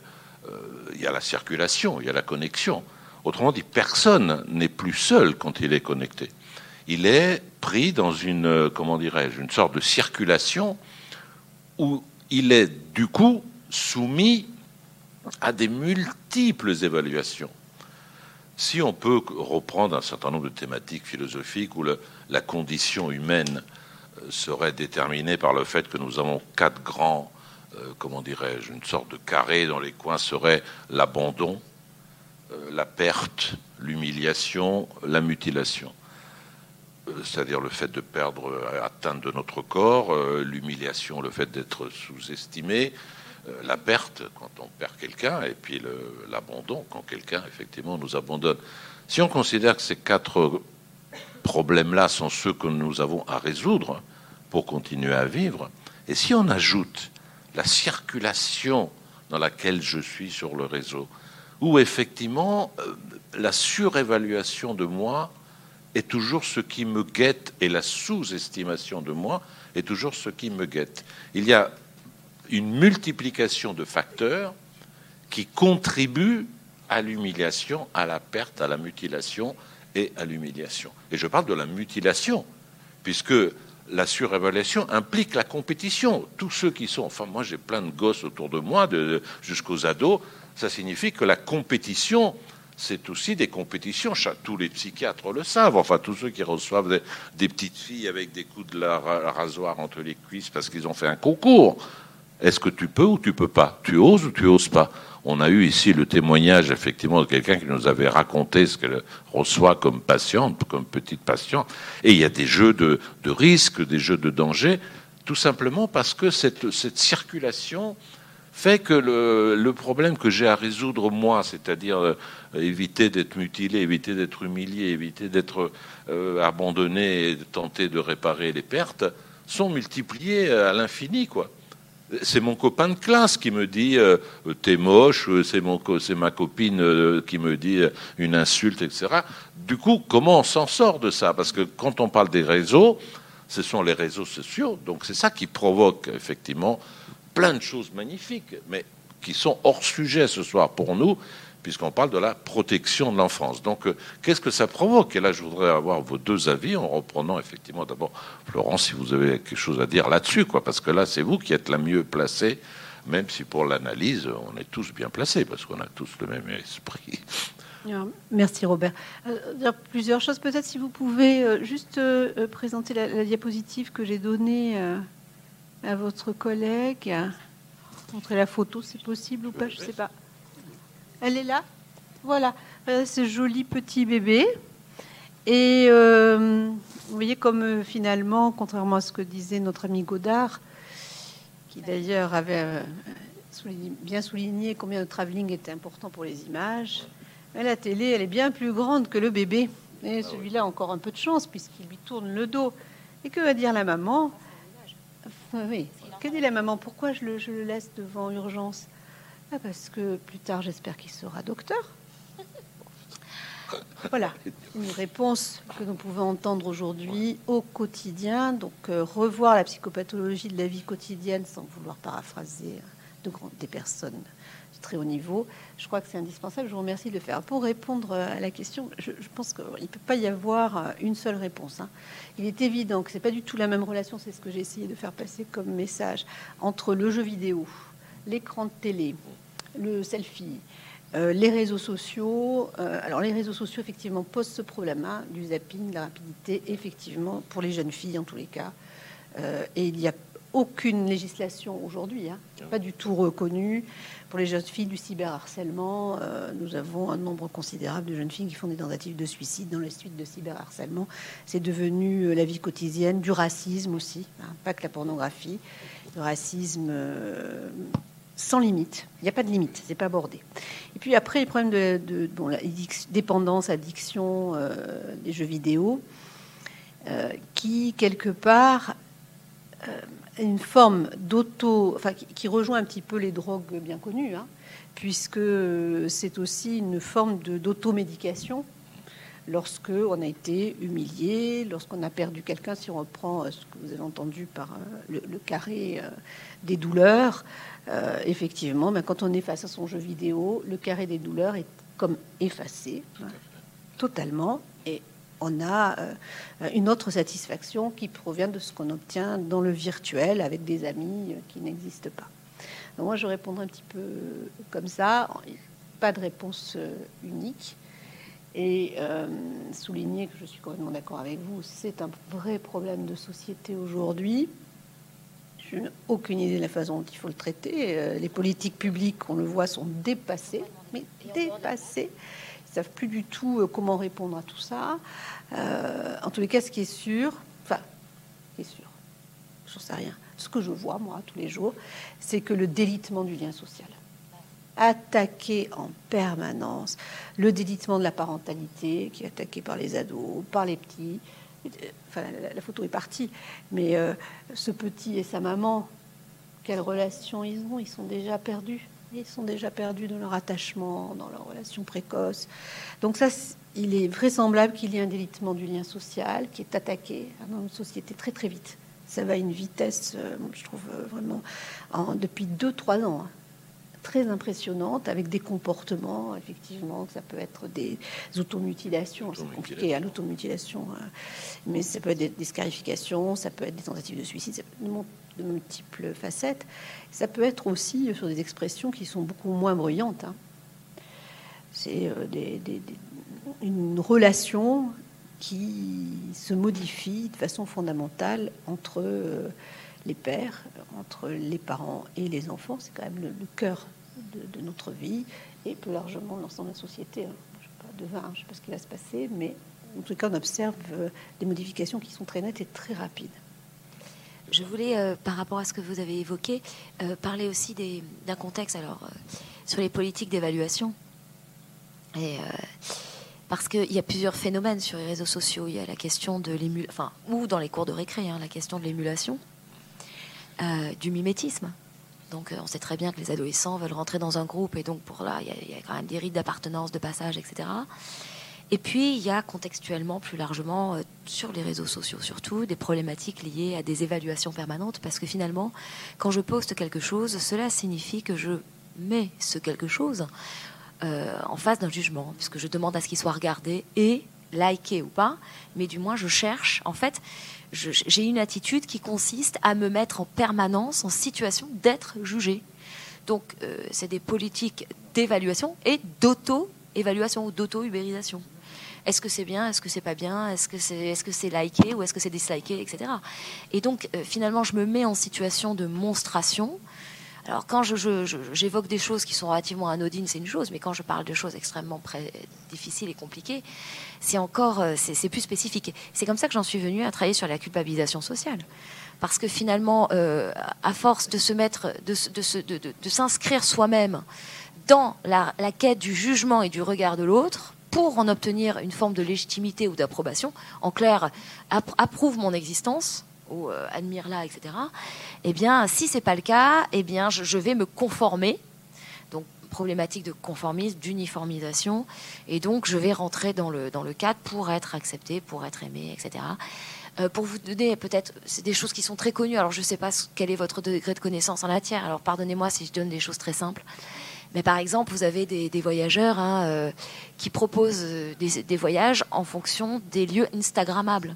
euh, il y a la circulation, il y a la connexion. Autrement dit, personne n'est plus seul quand il est connecté. Il est pris dans une, euh, comment dirais-je, une sorte de circulation où il est du coup soumis à des multiples évaluations. Si on peut reprendre un certain nombre de thématiques philosophiques où la condition humaine euh, serait déterminée par le fait que nous avons quatre grands, euh, comment dirais-je, une sorte de carré dans les coins serait l'abandon, euh, la perte, l'humiliation, la mutilation. C'est-à-dire le fait de perdre atteinte de notre corps, l'humiliation, le fait d'être sous-estimé, la perte quand on perd quelqu'un et puis l'abandon quand quelqu'un effectivement nous abandonne. Si on considère que ces quatre problèmes-là sont ceux que nous avons à résoudre pour continuer à vivre, et si on ajoute la circulation dans laquelle je suis sur le réseau, où effectivement euh, la surévaluation de moi est toujours ce qui me guette et la sous-estimation de moi est toujours ce qui me guette. Il y a une multiplication de facteurs qui contribuent à l'humiliation, à la perte, à la mutilation et à l'humiliation. Et je parle de la mutilation, puisque la surévaluation implique la compétition. Tous ceux qui sont, enfin moi j'ai plein de gosses autour de moi, jusqu'aux ados, ça signifie que la compétition, c'est aussi des compétitions. Tous les psychiatres le savent. Enfin, tous ceux qui reçoivent des, petites filles avec des coups de rasoir entre les cuisses parce qu'ils ont fait un concours. Est-ce que tu peux ou tu peux pas? Tu oses ou tu oses pas? On a eu ici le témoignage effectivement de quelqu'un qui nous avait raconté ce qu'elle reçoit comme patiente, comme petite patiente. Et il y a des jeux de, de risque, des jeux de danger, tout simplement parce que cette, circulation fait que le, le problème que j'ai à résoudre moi, c'est-à-dire euh, éviter d'être mutilé, éviter d'être humilié, éviter d'être euh, abandonné et tenter de réparer les pertes, sont multipliés à l'infini, quoi. C'est mon copain de classe qui me dit euh, t'es moche, euh, c'est ma copine euh, qui me dit une insulte, etc. Du coup, comment on s'en sort de ça? Parce que quand on parle des réseaux, ce sont les réseaux sociaux, donc c'est ça qui provoque effectivement plein de choses magnifiques, mais qui sont hors sujet ce soir pour nous, puisqu'on parle de la protection de l'enfance. Donc, euh, qu'est-ce que ça provoque Et là, je voudrais avoir vos deux avis en reprenant effectivement d'abord, Florence, si vous avez quelque chose à dire là-dessus, quoi, parce que là, c'est vous qui êtes la mieux placée, même si pour l'analyse, on est tous bien placés, parce qu'on a tous le même esprit. Merci Robert. Euh, plusieurs choses. Peut-être si vous pouvez euh, juste présenter la, diapositive que j'ai donnée à votre collègue. Montrer la photo, c'est possible ou pas, je ne sais pas. Elle est là Voilà, ce joli petit bébé. Et vous voyez comme finalement, contrairement à ce que disait notre ami Godard, qui d'ailleurs avait bien souligné combien le travelling était important pour les images, la télé, elle est bien plus grande que le bébé. Et ah celui-là a encore un peu de chance puisqu'il lui tourne le dos. Et que va dire la maman? Oui. Que dit la maman? Pourquoi je le, laisse devant urgence? Ah, Parce que plus tard, j'espère qu'il sera docteur. Voilà, une réponse que nous pouvons entendre aujourd'hui au quotidien. Donc, euh, revoir la psychopathologie de la vie quotidienne sans vouloir paraphraser de des personnes très haut niveau. Je crois que c'est indispensable. Je vous remercie de le faire. Pour répondre à la question, je, pense qu'il ne peut pas y avoir une seule réponse. Hein. Il est évident que c'est pas du tout la même relation, c'est ce que j'ai essayé de faire passer comme message, entre le jeu vidéo, l'écran de télé, le selfie, euh, les réseaux sociaux. Euh, alors les réseaux sociaux, effectivement, posent ce problème-là, du zapping, de la rapidité, effectivement, pour les jeunes filles en tous les cas. Euh, et il y a aucune législation aujourd'hui, hein, pas du tout reconnue. Pour les jeunes filles, du cyberharcèlement, nous avons un nombre considérable de jeunes filles qui font des tentatives de suicide dans les suites de cyberharcèlement. C'est devenu la vie quotidienne, du racisme aussi, hein, pas que la pornographie, du racisme sans limite. Il n'y a pas de limite, c'est pas abordé. Et puis après, les problèmes de, de bon, la dépendance, addiction des jeux vidéo, qui quelque part une forme d'auto, enfin, qui, rejoint un petit peu les drogues bien connues, hein, puisque c'est aussi une forme d'automédication lorsque on a été humilié, lorsqu'on a perdu quelqu'un, si on reprend euh, ce que vous avez entendu par euh, le, carré euh, des douleurs, effectivement, ben, quand on est face à son jeu vidéo, le carré des douleurs est comme effacé hein, totalement, et on a euh, une autre satisfaction qui provient de ce qu'on obtient dans le virtuel avec des amis euh, qui n'existent pas. Donc moi, je répondrai un petit peu comme ça, pas de réponse euh, unique. Et souligner que je suis complètement d'accord avec vous, c'est un vrai problème de société aujourd'hui. Je n'ai aucune idée de la façon dont il faut le traiter. les politiques publiques, on le voit, sont dépassées, mais dépassées savent plus du tout euh, comment répondre à tout ça. Euh, en tous les cas, ce qui est sûr, enfin, qui est sûr, je sais rien. Ce que je vois moi tous les jours, c'est que le délitement du lien social, attaqué en permanence, le délitement de la parentalité, qui est attaqué par les ados, par les petits. Enfin, la, photo est partie, mais euh, ce petit et sa maman, quelle relation ils ont? Ils sont déjà perdus. Ils sont déjà perdus dans leur attachement, dans leur relation précoce. Donc ça, il est vraisemblable qu'il y ait un délitement du lien social qui est attaqué dans une société très très vite. Ça va à une vitesse, euh, je trouve euh, vraiment, en, depuis 2-3 ans, hein, très impressionnante, avec des comportements, effectivement, ça peut être des automutilations, c'est compliqué à hein, l'automutilation, hein. mais ça peut être des, scarifications, ça peut être des tentatives de suicide, ça peut être de multiples facettes. Ça peut être aussi sur des expressions qui sont beaucoup moins bruyantes. Hein. C'est euh, une relation qui se modifie de façon fondamentale entre euh, les pères, entre les parents et les enfants. C'est quand même le, cœur de, notre vie et plus largement l'ensemble de la société. Hein. Je sais pas, de je ne sais pas ce qui va se passer, mais en tout cas, on observe euh, des modifications qui sont très nettes et très rapides. Je voulais, euh, par rapport à ce que vous avez évoqué, euh, parler aussi d'un contexte alors, sur les politiques d'évaluation. Parce qu'il y a plusieurs phénomènes sur les réseaux sociaux. Il y a la question de l'émulation, ou dans les cours de récré, hein, la question de l'émulation, du mimétisme. Donc, on sait très bien que les adolescents veulent rentrer dans un groupe, et donc pour là, il y a, il y a quand même des rites d'appartenance, de passage, etc. Et puis, il y a contextuellement, plus largement, euh, sur les réseaux sociaux surtout, des problématiques liées à des évaluations permanentes, parce que finalement, quand je poste quelque chose, cela signifie que je mets ce quelque chose euh, en face d'un jugement, puisque je demande à ce qu'il soit regardé et liké ou pas, mais du moins je cherche, en fait, j'ai une attitude qui consiste à me mettre en permanence en situation d'être jugé. Donc, euh, c'est des politiques d'évaluation et d'auto évaluation ou d'auto-ubérisation. Est-ce que c'est bien Est-ce que c'est pas bien Est-ce que c'est est -ce c'est liké ou est-ce que c'est disliké, etc. Et donc, euh, finalement, je me mets en situation de monstration. Alors, quand j'évoque des choses qui sont relativement anodines, c'est une chose, mais quand je parle de choses extrêmement difficiles et compliquées, c'est encore, euh, c'est plus spécifique. C'est comme ça que j'en suis venue à travailler sur la culpabilisation sociale. Parce que finalement, euh, à force de se mettre, de s'inscrire soi-même dans la, la quête du jugement et du regard de l'autre, pour en obtenir une forme de légitimité ou d'approbation, en clair, approuve mon existence ou euh, admire-la, etc. Eh bien, si c'est pas le cas, eh bien, je, vais me conformer. Donc, problématique de conformisme, d'uniformisation, et donc je vais rentrer dans le, dans le cadre pour être accepté, pour être aimé, etc. Euh, pour vous donner peut-être des choses qui sont très connues. Alors je ne sais pas quel est votre degré de connaissance en matière. Alors pardonnez-moi si je donne des choses très simples. Mais par exemple, vous avez des, voyageurs hein, euh, qui proposent euh, des, voyages en fonction des lieux Instagrammables.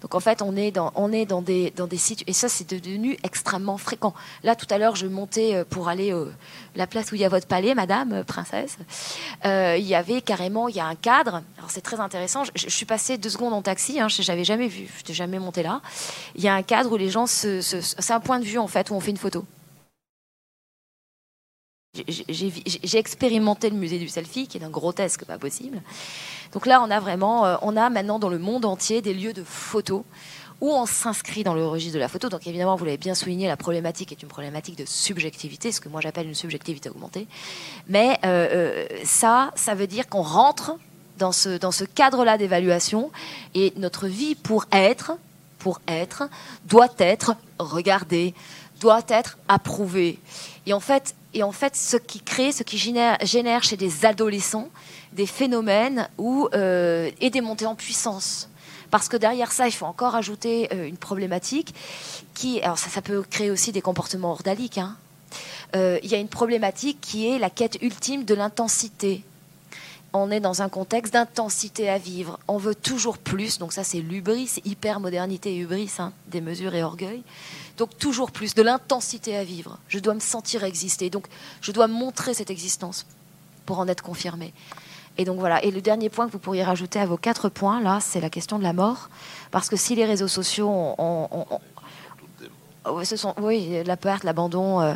Donc en fait, on est dans, on est dans des, dans des sites, et ça c'est devenu extrêmement fréquent. Là, tout à l'heure, je montais euh, pour aller à la place où il y a votre palais, Madame Princesse. il y avait carrément, il y a un cadre. Alors c'est très intéressant. Je, suis passée deux secondes en taxi. Hein, je n'avais jamais vu, je n'étais jamais monté là. Il y a un cadre où les gens se c'est un point de vue en fait où on fait une photo. J'ai expérimenté le musée du selfie, qui est d'un grotesque pas possible. Donc là, on a vraiment, euh, on a maintenant dans le monde entier des lieux de photos où on s'inscrit dans le registre de la photo. Donc évidemment, vous l'avez bien souligné, la problématique est une problématique de subjectivité, ce que moi j'appelle une subjectivité augmentée. Mais euh, euh, ça, ça veut dire qu'on rentre dans ce, cadre-là d'évaluation et notre vie pour être, pour être, doit être regardée, doit être approuvée. Et en fait, ce qui crée, ce qui génère chez des adolescents des phénomènes où, euh, et des montées en puissance. Parce que derrière ça, il faut encore ajouter euh, une problématique qui, alors ça, peut créer aussi des comportements ordaliques. Hein. Euh, il y a une problématique qui est la quête ultime de l'intensité. On est dans un contexte d'intensité à vivre. On veut toujours plus. Donc ça, c'est l'ubris, hyper modernité et hubris, hein, des mesures et orgueil. Donc toujours plus, de l'intensité à vivre. Je dois me sentir exister. Donc je dois montrer cette existence pour en être confirmé. Et donc voilà. Et le dernier point que vous pourriez rajouter à vos quatre points, là, c'est la question de la mort. Parce que si les réseaux sociaux ont, ce sont, oui, la perte, l'abandon. Euh,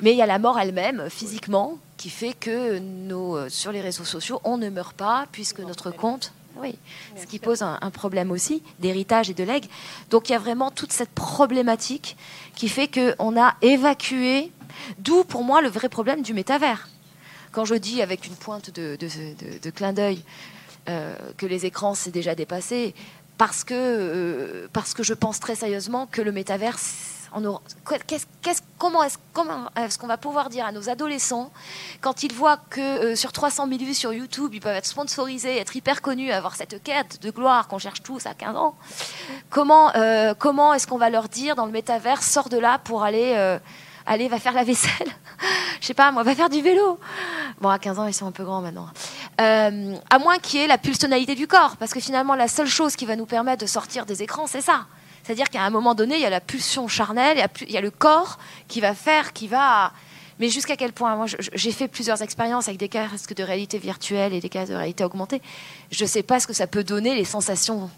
mais il y a la mort elle-même, physiquement, qui fait que nos, euh, sur les réseaux sociaux, on ne meurt pas, puisque notre compte oui, ce qui pose un, problème aussi d'héritage et de legs. Donc il y a vraiment toute cette problématique qui fait qu'on a évacué, d'où pour moi le vrai problème du métavers. Quand je dis avec une pointe de, clin d'œil euh, que les écrans c'est déjà dépassé, parce que, euh, parce que je pense très sérieusement que le métavers comment est-ce qu'on va pouvoir dire à nos adolescents, quand ils voient que euh, sur 300 000 vues sur YouTube, ils peuvent être sponsorisés, être hyper connus, avoir cette quête de gloire qu'on cherche tous à 15 ans, comment, comment est-ce qu'on va leur dire dans le métavers, sors de là pour aller, aller va faire la vaisselle Je sais pas, moi, va faire du vélo. Bon, à 15 ans, ils sont un peu grands maintenant. à moins qu'il y ait la pulsionalité du corps, parce que finalement, la seule chose qui va nous permettre de sortir des écrans, c'est ça. C'est-à-dire qu'à un moment donné, il y a la pulsion charnelle, il y a, le corps qui va faire, qui va. Mais jusqu'à quel point Moi, j'ai fait plusieurs expériences avec des casques de réalité virtuelle et des casques de réalité augmentée. Je ne sais pas ce que ça peut donner, les sensations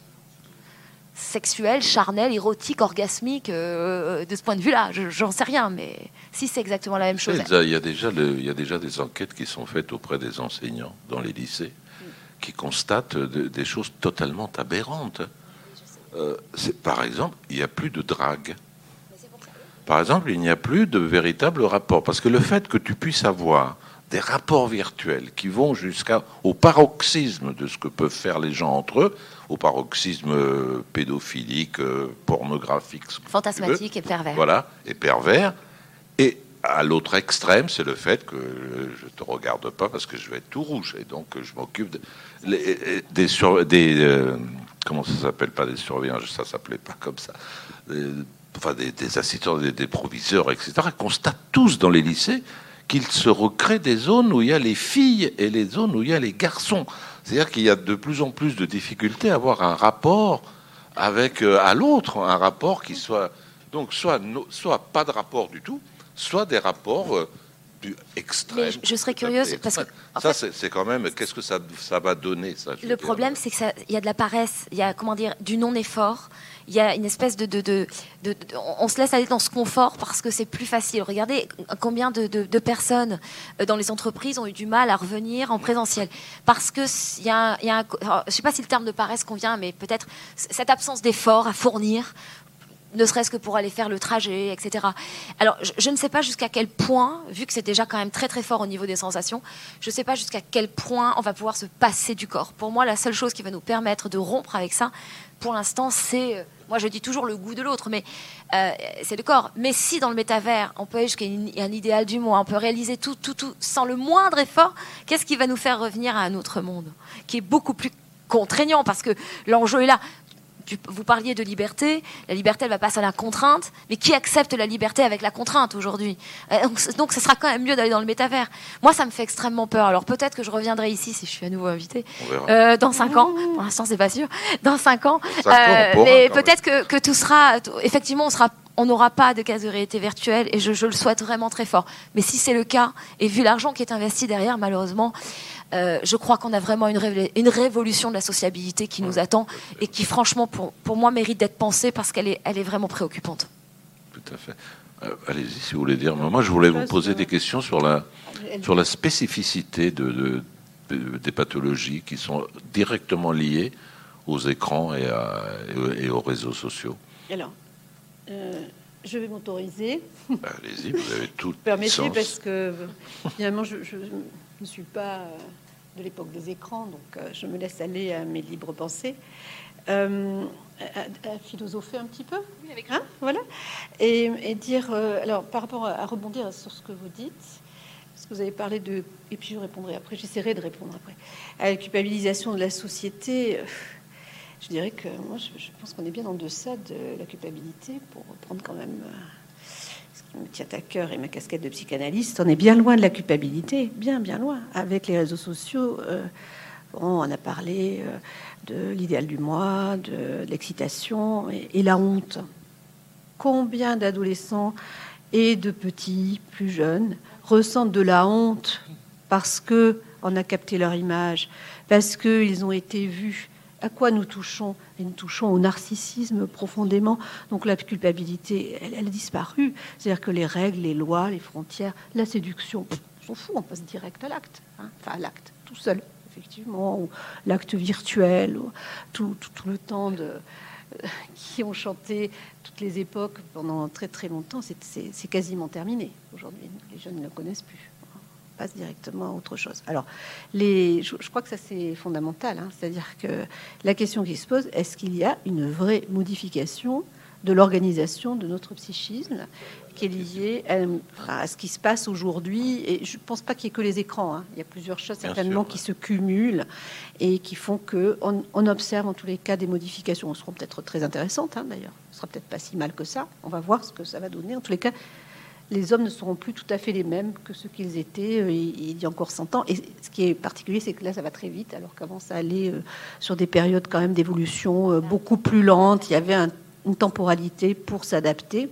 sexuelles, charnelles, érotiques, orgasmiques, euh, de ce point de vue-là. J'en sais rien, mais si c'est exactement la même chose. Il y, a déjà il y a déjà des enquêtes qui sont faites auprès des enseignants dans les lycées qui constatent des choses totalement aberrantes. Euh, par exemple, il n'y a plus de drague. Par exemple, il n'y a plus de véritable rapport. Parce que le fait que tu puisses avoir des rapports virtuels qui vont jusqu'au paroxysme de ce que peuvent faire les gens entre eux, au paroxysme euh, pédophilique, euh, pornographique, fantasmatique et pervers. Voilà, et pervers. Et à l'autre extrême, c'est le fait que je te regarde pas parce que je vais être tout rouge et donc je m'occupe de, des, sur, des comment ça s'appelle pas des surveillants, ça s'appelait pas comme ça, des, enfin des, assistants, des, proviseurs, etc., constatent tous dans les lycées qu'il se recrée des zones où il y a les filles et les zones où il y a les garçons. C'est-à-dire qu'il y a de plus en plus de difficultés à avoir un rapport avec euh, à l'autre, un rapport qui soit donc soit soit pas de rapport du tout, soit des rapports euh, plus extrême. je, serais curieuse parce que ça, c'est quand même. Qu'est-ce que ça, ça va donner ça Le problème, c'est qu'il y a de la paresse, il y a comment dire du non-effort. Il y a une espèce de, on se laisse aller dans ce confort parce que c'est plus facile. Regardez combien de, personnes euh, dans les entreprises ont eu du mal à revenir en présentiel parce que il y a, je sais pas si le terme de paresse convient, mais peut-être cette absence d'effort à fournir ne serait-ce que pour aller faire le trajet, etc. Alors, je, ne sais pas jusqu'à quel point, vu que c'est déjà quand même très très fort au niveau des sensations, je ne sais pas jusqu'à quel point on va pouvoir se passer du corps. Pour moi, la seule chose qui va nous permettre de rompre avec ça, pour l'instant, c'est, euh, moi je dis toujours le goût de l'autre, mais euh, c'est le corps. Mais si dans le métavers, on peut aller jusqu'à un idéal du moi, on peut réaliser tout, tout, tout, sans le moindre effort, qu'est-ce qui va nous faire revenir à un autre monde, qui est beaucoup plus contraignant parce que l'enjeu est là vous parliez de liberté. La liberté, elle va passer à la contrainte. Mais qui accepte la liberté avec la contrainte aujourd'hui euh, donc, ce sera quand même mieux d'aller dans le métavers. Moi, ça me fait extrêmement peur. Alors, peut-être que je reviendrai ici si je suis à nouveau invitée. Euh, dans cinq ans. Pour l'instant, c'est pas sûr. Dans cinq ans. Euh, mais peut-être que, tout sera. Effectivement, on sera on n'aura pas de cas de réalité virtuelle et je, je, le souhaite vraiment très fort. Mais si c'est le cas, et vu l'argent qui est investi derrière, malheureusement, euh, je crois qu'on a vraiment une, révolution de la sociabilité qui nous attend et qui, franchement, pour, moi, mérite d'être pensée parce qu'elle est, elle est vraiment préoccupante. Tout à fait. Euh, allez-y, si vous voulez dire. Moi, je voulais vous poser des questions sur la, sur la spécificité de, des pathologies qui sont directement liées aux écrans et, et aux réseaux sociaux. Alors, euh, je vais m'autoriser. Bah, allez-y, vous avez tout. Permettez, parce que finalement, je ne suis pas de l'époque des écrans, donc euh, je me laisse aller à mes libres pensées. Euh, à, philosopher un petit peu, hein, voilà, et, dire, euh, alors par rapport à, rebondir sur ce que vous dites, parce que vous avez parlé de, et puis je répondrai après, j'essaierai de répondre après, à la culpabilisation de la société. Je dirais que moi, je, pense qu'on est bien en deçà de la culpabilité pour prendre quand même me tient à cœur et ma casquette de psychanalyste, on est bien loin de la culpabilité, bien, bien loin. Avec les réseaux sociaux, euh, on a parlé euh, de l'idéal du moi, de, l'excitation et, la honte. Combien d'adolescents et de petits, plus jeunes, ressentent de la honte parce que on a capté leur image, parce qu'ils ont été vus à quoi nous touchons? Et nous touchons au narcissisme profondément. Donc la culpabilité, elle, a disparu. C'est-à-dire que les règles, les lois, les frontières, la séduction, on s'en fout, on passe direct à l'acte. Hein. enfin, à l'acte, tout seul, effectivement, ou l'acte virtuel, ou tout, le temps de, euh, qui ont chanté toutes les époques pendant très très longtemps, c'est quasiment terminé. Aujourd'hui, les jeunes ne le connaissent plus passe directement à autre chose. Alors, les, je, crois que ça c'est fondamental, hein. c'est-à-dire que la question qui se pose, est-ce qu'il y a une vraie modification de l'organisation de notre psychisme qui est liée à, ce qui se passe aujourd'hui? Et je ne pense pas qu'il y ait que les écrans. Hein. Il y a plusieurs choses certainement qui se cumulent et qui font que on, observe en tous les cas des modifications. Elles seront peut-être très intéressantes hein, d'ailleurs. Ce sera peut-être pas si mal que ça. On va voir ce que ça va donner. En tous les cas, les hommes ne seront plus tout à fait les mêmes que ce qu'ils étaient euh, il y a encore 100 ans. Et ce qui est particulier, c'est que là, ça va très vite, alors qu'avant, ça allait euh, sur des périodes quand même d'évolution euh, beaucoup plus lentes. Il y avait une temporalité pour s'adapter,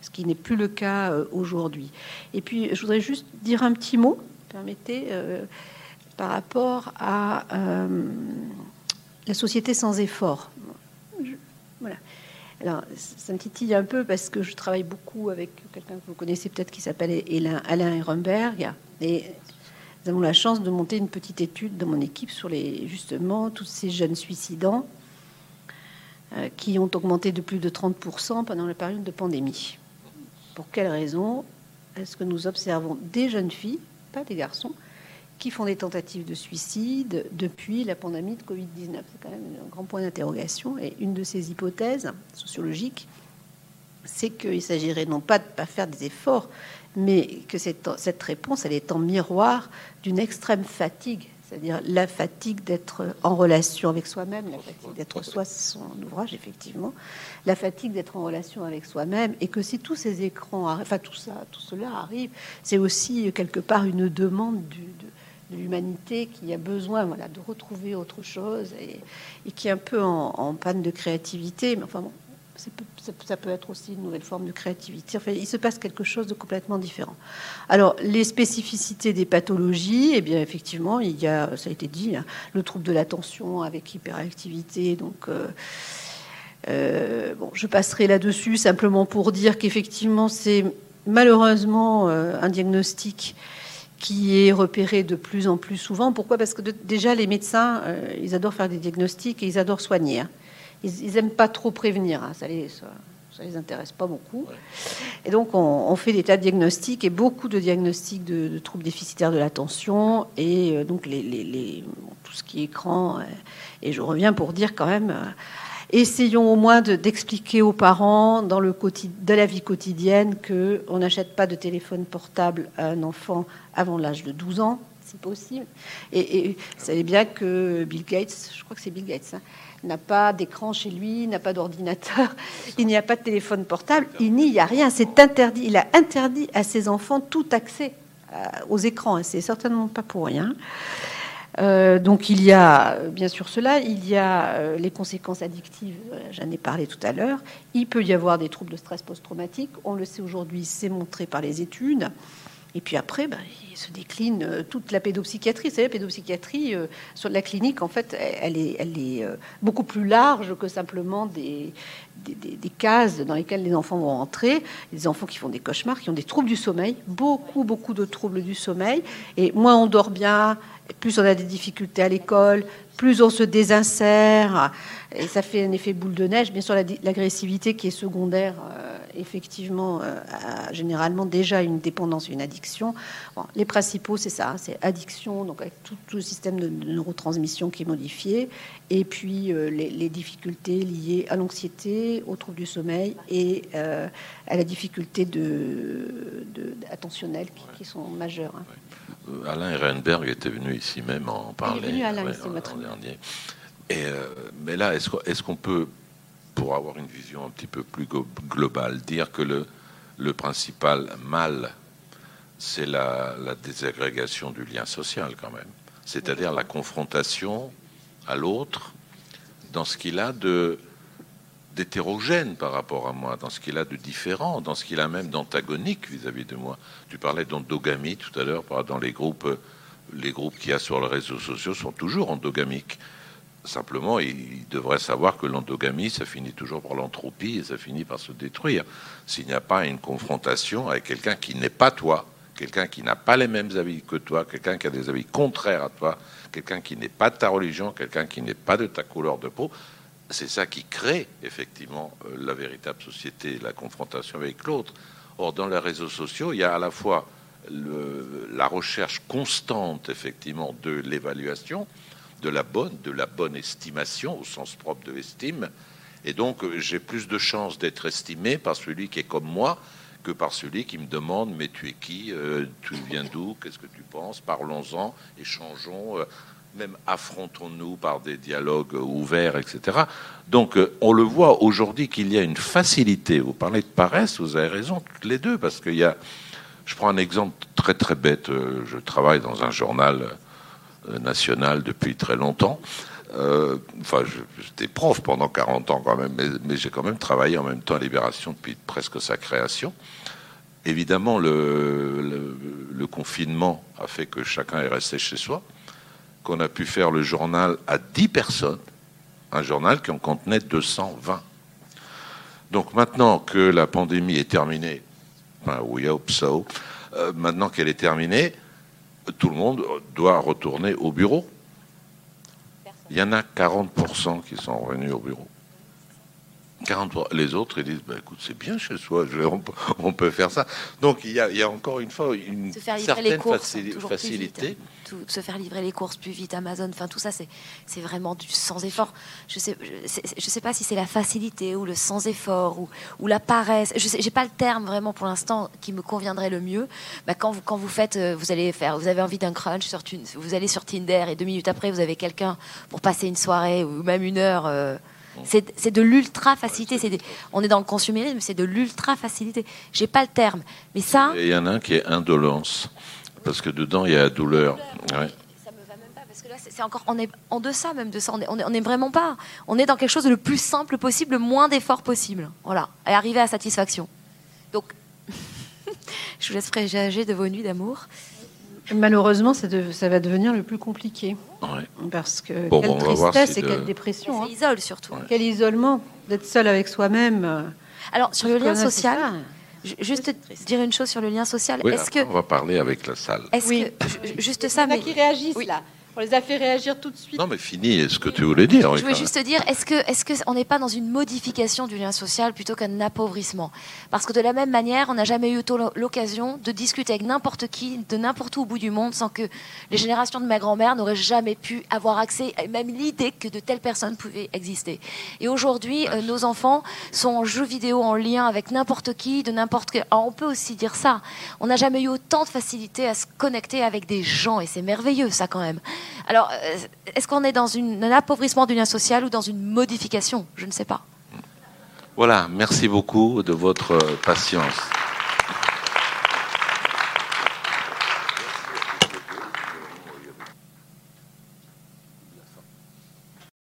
ce qui n'est plus le cas aujourd'hui. Et puis, je voudrais juste dire un petit mot, permettez, par rapport à la société sans effort. Alors, ça me titille un peu parce que je travaille beaucoup avec quelqu'un que vous connaissez peut-être qui s'appelle Alain Ehrenberg. Et nous avons la chance de monter une petite étude dans mon équipe sur les, justement tous ces jeunes suicidants euh, qui ont augmenté de plus de 30% pendant la période de pandémie. Pour quelles raisons est-ce que nous observons des jeunes filles, pas des garçons, qui font des tentatives de suicide depuis la pandémie de Covid-19. C'est quand même un grand point d'interrogation. Et une de ces hypothèses sociologiques, c'est qu'il s'agirait non pas de ne pas faire des efforts, mais que cette, réponse, elle est en miroir d'une extrême fatigue, c'est-à-dire la fatigue d'être en relation avec soi-même, la fatigue d'être soi, son ouvrage, effectivement, la fatigue d'être en relation avec soi-même, et que si tous ces écrans, enfin tout ça, tout cela arrive, c'est aussi quelque part une demande du, de, l'humanité qui a besoin voilà, de retrouver autre chose et, qui est un peu en, panne de créativité. Mais enfin ça peut être aussi une nouvelle forme de créativité. Enfin, il se passe quelque chose de complètement différent. Alors, les spécificités des pathologies, eh bien, effectivement, il y a, ça a été dit, hein, le trouble de l'attention avec hyperactivité. Donc, euh, euh, bon, je passerai là-dessus simplement pour dire qu'effectivement, c'est malheureusement euh, un diagnostic qui est repéré de plus en plus souvent. Pourquoi? Parce que déjà, les médecins, ils adorent faire des diagnostics et ils adorent soigner. Hein ils n'aiment pas trop prévenir, hein. ça les, les intéresse pas beaucoup. Et donc on, fait des tas de diagnostics et beaucoup de diagnostics de, troubles déficitaires de l'attention et euh, donc les, tout ce qui est écran. Euh, et je reviens pour dire quand même, euh, essayons au moins d'expliquer aux parents dans le de la vie quotidienne que on n'achète pas de téléphone portable à un enfant avant l'âge de 12 ans, si possible. Et, vous savez bien que Bill Gates, je crois que c'est Bill Gates. Hein, n'a pas d'écran chez lui, n'a pas d'ordinateur, il n'y a pas de téléphone portable, il n'y a rien. C'est interdit. Il a interdit à ses enfants tout accès euh, aux écrans. C'est certainement pas pour rien. Euh, donc il y a bien sûr cela, il y a euh, les conséquences addictives, j'en ai parlé tout à l'heure, il peut y avoir des troubles de stress post-traumatique, on le sait aujourd'hui, c'est montré par les études, et puis après, ben, il se décline euh, toute la pédopsychiatrie. C'est la pédopsychiatrie euh, sur la clinique, en fait, elle est, elle est euh, beaucoup plus large que simplement des, des, cases dans lesquelles les enfants vont entrer. Les enfants qui font des cauchemars, qui ont des troubles du sommeil, beaucoup, beaucoup de troubles du sommeil. Et moins on dort bien, plus on a des difficultés à l'école, plus on se désinsère, et ça fait un effet boule de neige. Bien sûr, l'agressivité qui est secondaire, euh, effectivement, euh, a généralement déjà une dépendance, une addiction. les principaux, c'est ça, c'est addiction, donc avec tout, le système de, neurotransmission qui est modifié, et puis euh, les, difficultés liées à l'anxiété, aux troubles du sommeil et à la difficulté de, attentionnelle qui, sont majeures. Hein. Alain Ehrenberg était venu ici même en parler. Il est venu Alain, ici, dernier. Euh, mais là, est-ce qu'on peut, pour avoir une vision un petit peu plus globale, dire que le, principal mal, c'est la, la, désagrégation du lien social quand même, c'est-à-dire la confrontation à l'autre dans ce qu'il a de d'hétérogène par rapport à moi, dans ce qu'il a de différent, dans ce qu'il a même d'antagonique vis-à-vis de moi. Tu parlais d'endogamie tout à l'heure, dans les groupes, les groupes qu'il y a sur les réseaux sociaux sont toujours endogamiques. Simplement, il devrait savoir que l'endogamie, ça finit toujours par l'entropie et ça finit par se détruire. S'il n'y a pas une confrontation avec quelqu'un qui n'est pas toi, quelqu'un qui n'a pas les mêmes avis que toi, quelqu'un qui a des avis contraires à toi, quelqu'un qui n'est pas de ta religion, quelqu'un qui n'est pas de ta couleur de peau, c'est ça qui crée effectivement euh, la véritable société, la confrontation avec l'autre. Or, dans les réseaux sociaux, il y a à la fois la recherche constante effectivement de l'évaluation, de la bonne, de la bonne estimation au sens propre de l'estime, et donc euh, j'ai plus de chances d'être estimé par celui qui est comme moi que par celui qui me demande mais tu es qui, euh, tu viens d'où, qu'est-ce que tu penses, parlons-en, échangeons même affrontons-nous par des dialogues ouverts, etc. Donc euh, on le voit aujourd'hui qu'il y a une facilité. Vous parlez de paresse, vous avez raison toutes les deux, parce qu'il y a... Je prends un exemple très très bête. Euh, je travaille dans un journal euh, national depuis très longtemps. enfin, j'étais prof pendant 40 ans quand même, mais, j'ai quand même travaillé en même temps à Libération depuis presque sa création. Évidemment, le, le confinement a fait que chacun est resté chez soi qu'on a pu faire le journal à 10 personnes, un journal qui en contenait 220. Donc maintenant que la pandémie est terminée, enfin, we hope so, euh, maintenant qu'elle est terminée, tout le monde doit retourner au bureau. Il y en a 40% qui sont revenus au bureau. 43. Les autres, ils disent, bah, écoute, c'est bien chez soi, on, peut faire ça. Donc il y a, encore une fois une certaine facilité se faire livrer les courses plus vite, Amazon, enfin tout ça, c'est, vraiment du sans effort. Je sais, je sais, pas si c'est la facilité ou le sans effort ou, ou la paresse. Je j'ai pas le terme vraiment pour l'instant qui me conviendrait le mieux. Bah, quand vous quand vous faites, euh, vous allez faire, vous avez envie d'un crunch sur vous allez sur Tinder et deux minutes après vous avez quelqu'un pour passer une soirée ou même une heure. Euh, c'est, de l'ultra facilité. On est dans le consumérisme, c'est de l'ultra facilité. J'ai pas le terme, mais ça. Il y en a un qui est indolence parce que dedans, il y a la douleur. Ça me va même pas Parce que là, c'est encore, on est en deçà même de ça. On n'est est, vraiment pas. On est dans quelque chose de le plus simple possible, le moins d'efforts possible. Voilà, et arriver à satisfaction. Donc, je vous laisse présager de vos nuits d'amour. Malheureusement, ça, ça, va devenir le plus compliqué. Parce que quelle tristesse et quelle dépression. Hein. isole surtout. Quel isolement d'être seul avec soi-même. Alors, sur le lien social, juste dire une chose sur le lien social. est-ce que on va parler avec la salle. Est-ce oui. que juste ça, mais qui réagissent là. On les a fait réagir tout de suite. Non, mais fini, ce que tu voulais dire. Je voulais juste dire, est-ce que, est-ce que on n'est pas dans une modification du lien social plutôt qu'un appauvrissement? Parce que de la même manière, on n'a jamais eu l'occasion de discuter avec n'importe qui, de n'importe où au bout du monde, sans que les générations de ma grand-mère n'auraient jamais pu avoir accès, même l'idée que de telles personnes pouvaient exister. Et aujourd'hui, euh, nos enfants sont en jeux vidéo en lien avec n'importe qui, de n'importe quel. on peut aussi dire ça. On n'a jamais eu autant de facilité à se connecter avec des gens, et c'est merveilleux, ça quand même. Alors, euh, est-ce qu'on est dans un appauvrissement du lien social ou dans une modification? Je ne sais pas. Voilà, merci beaucoup de votre patience.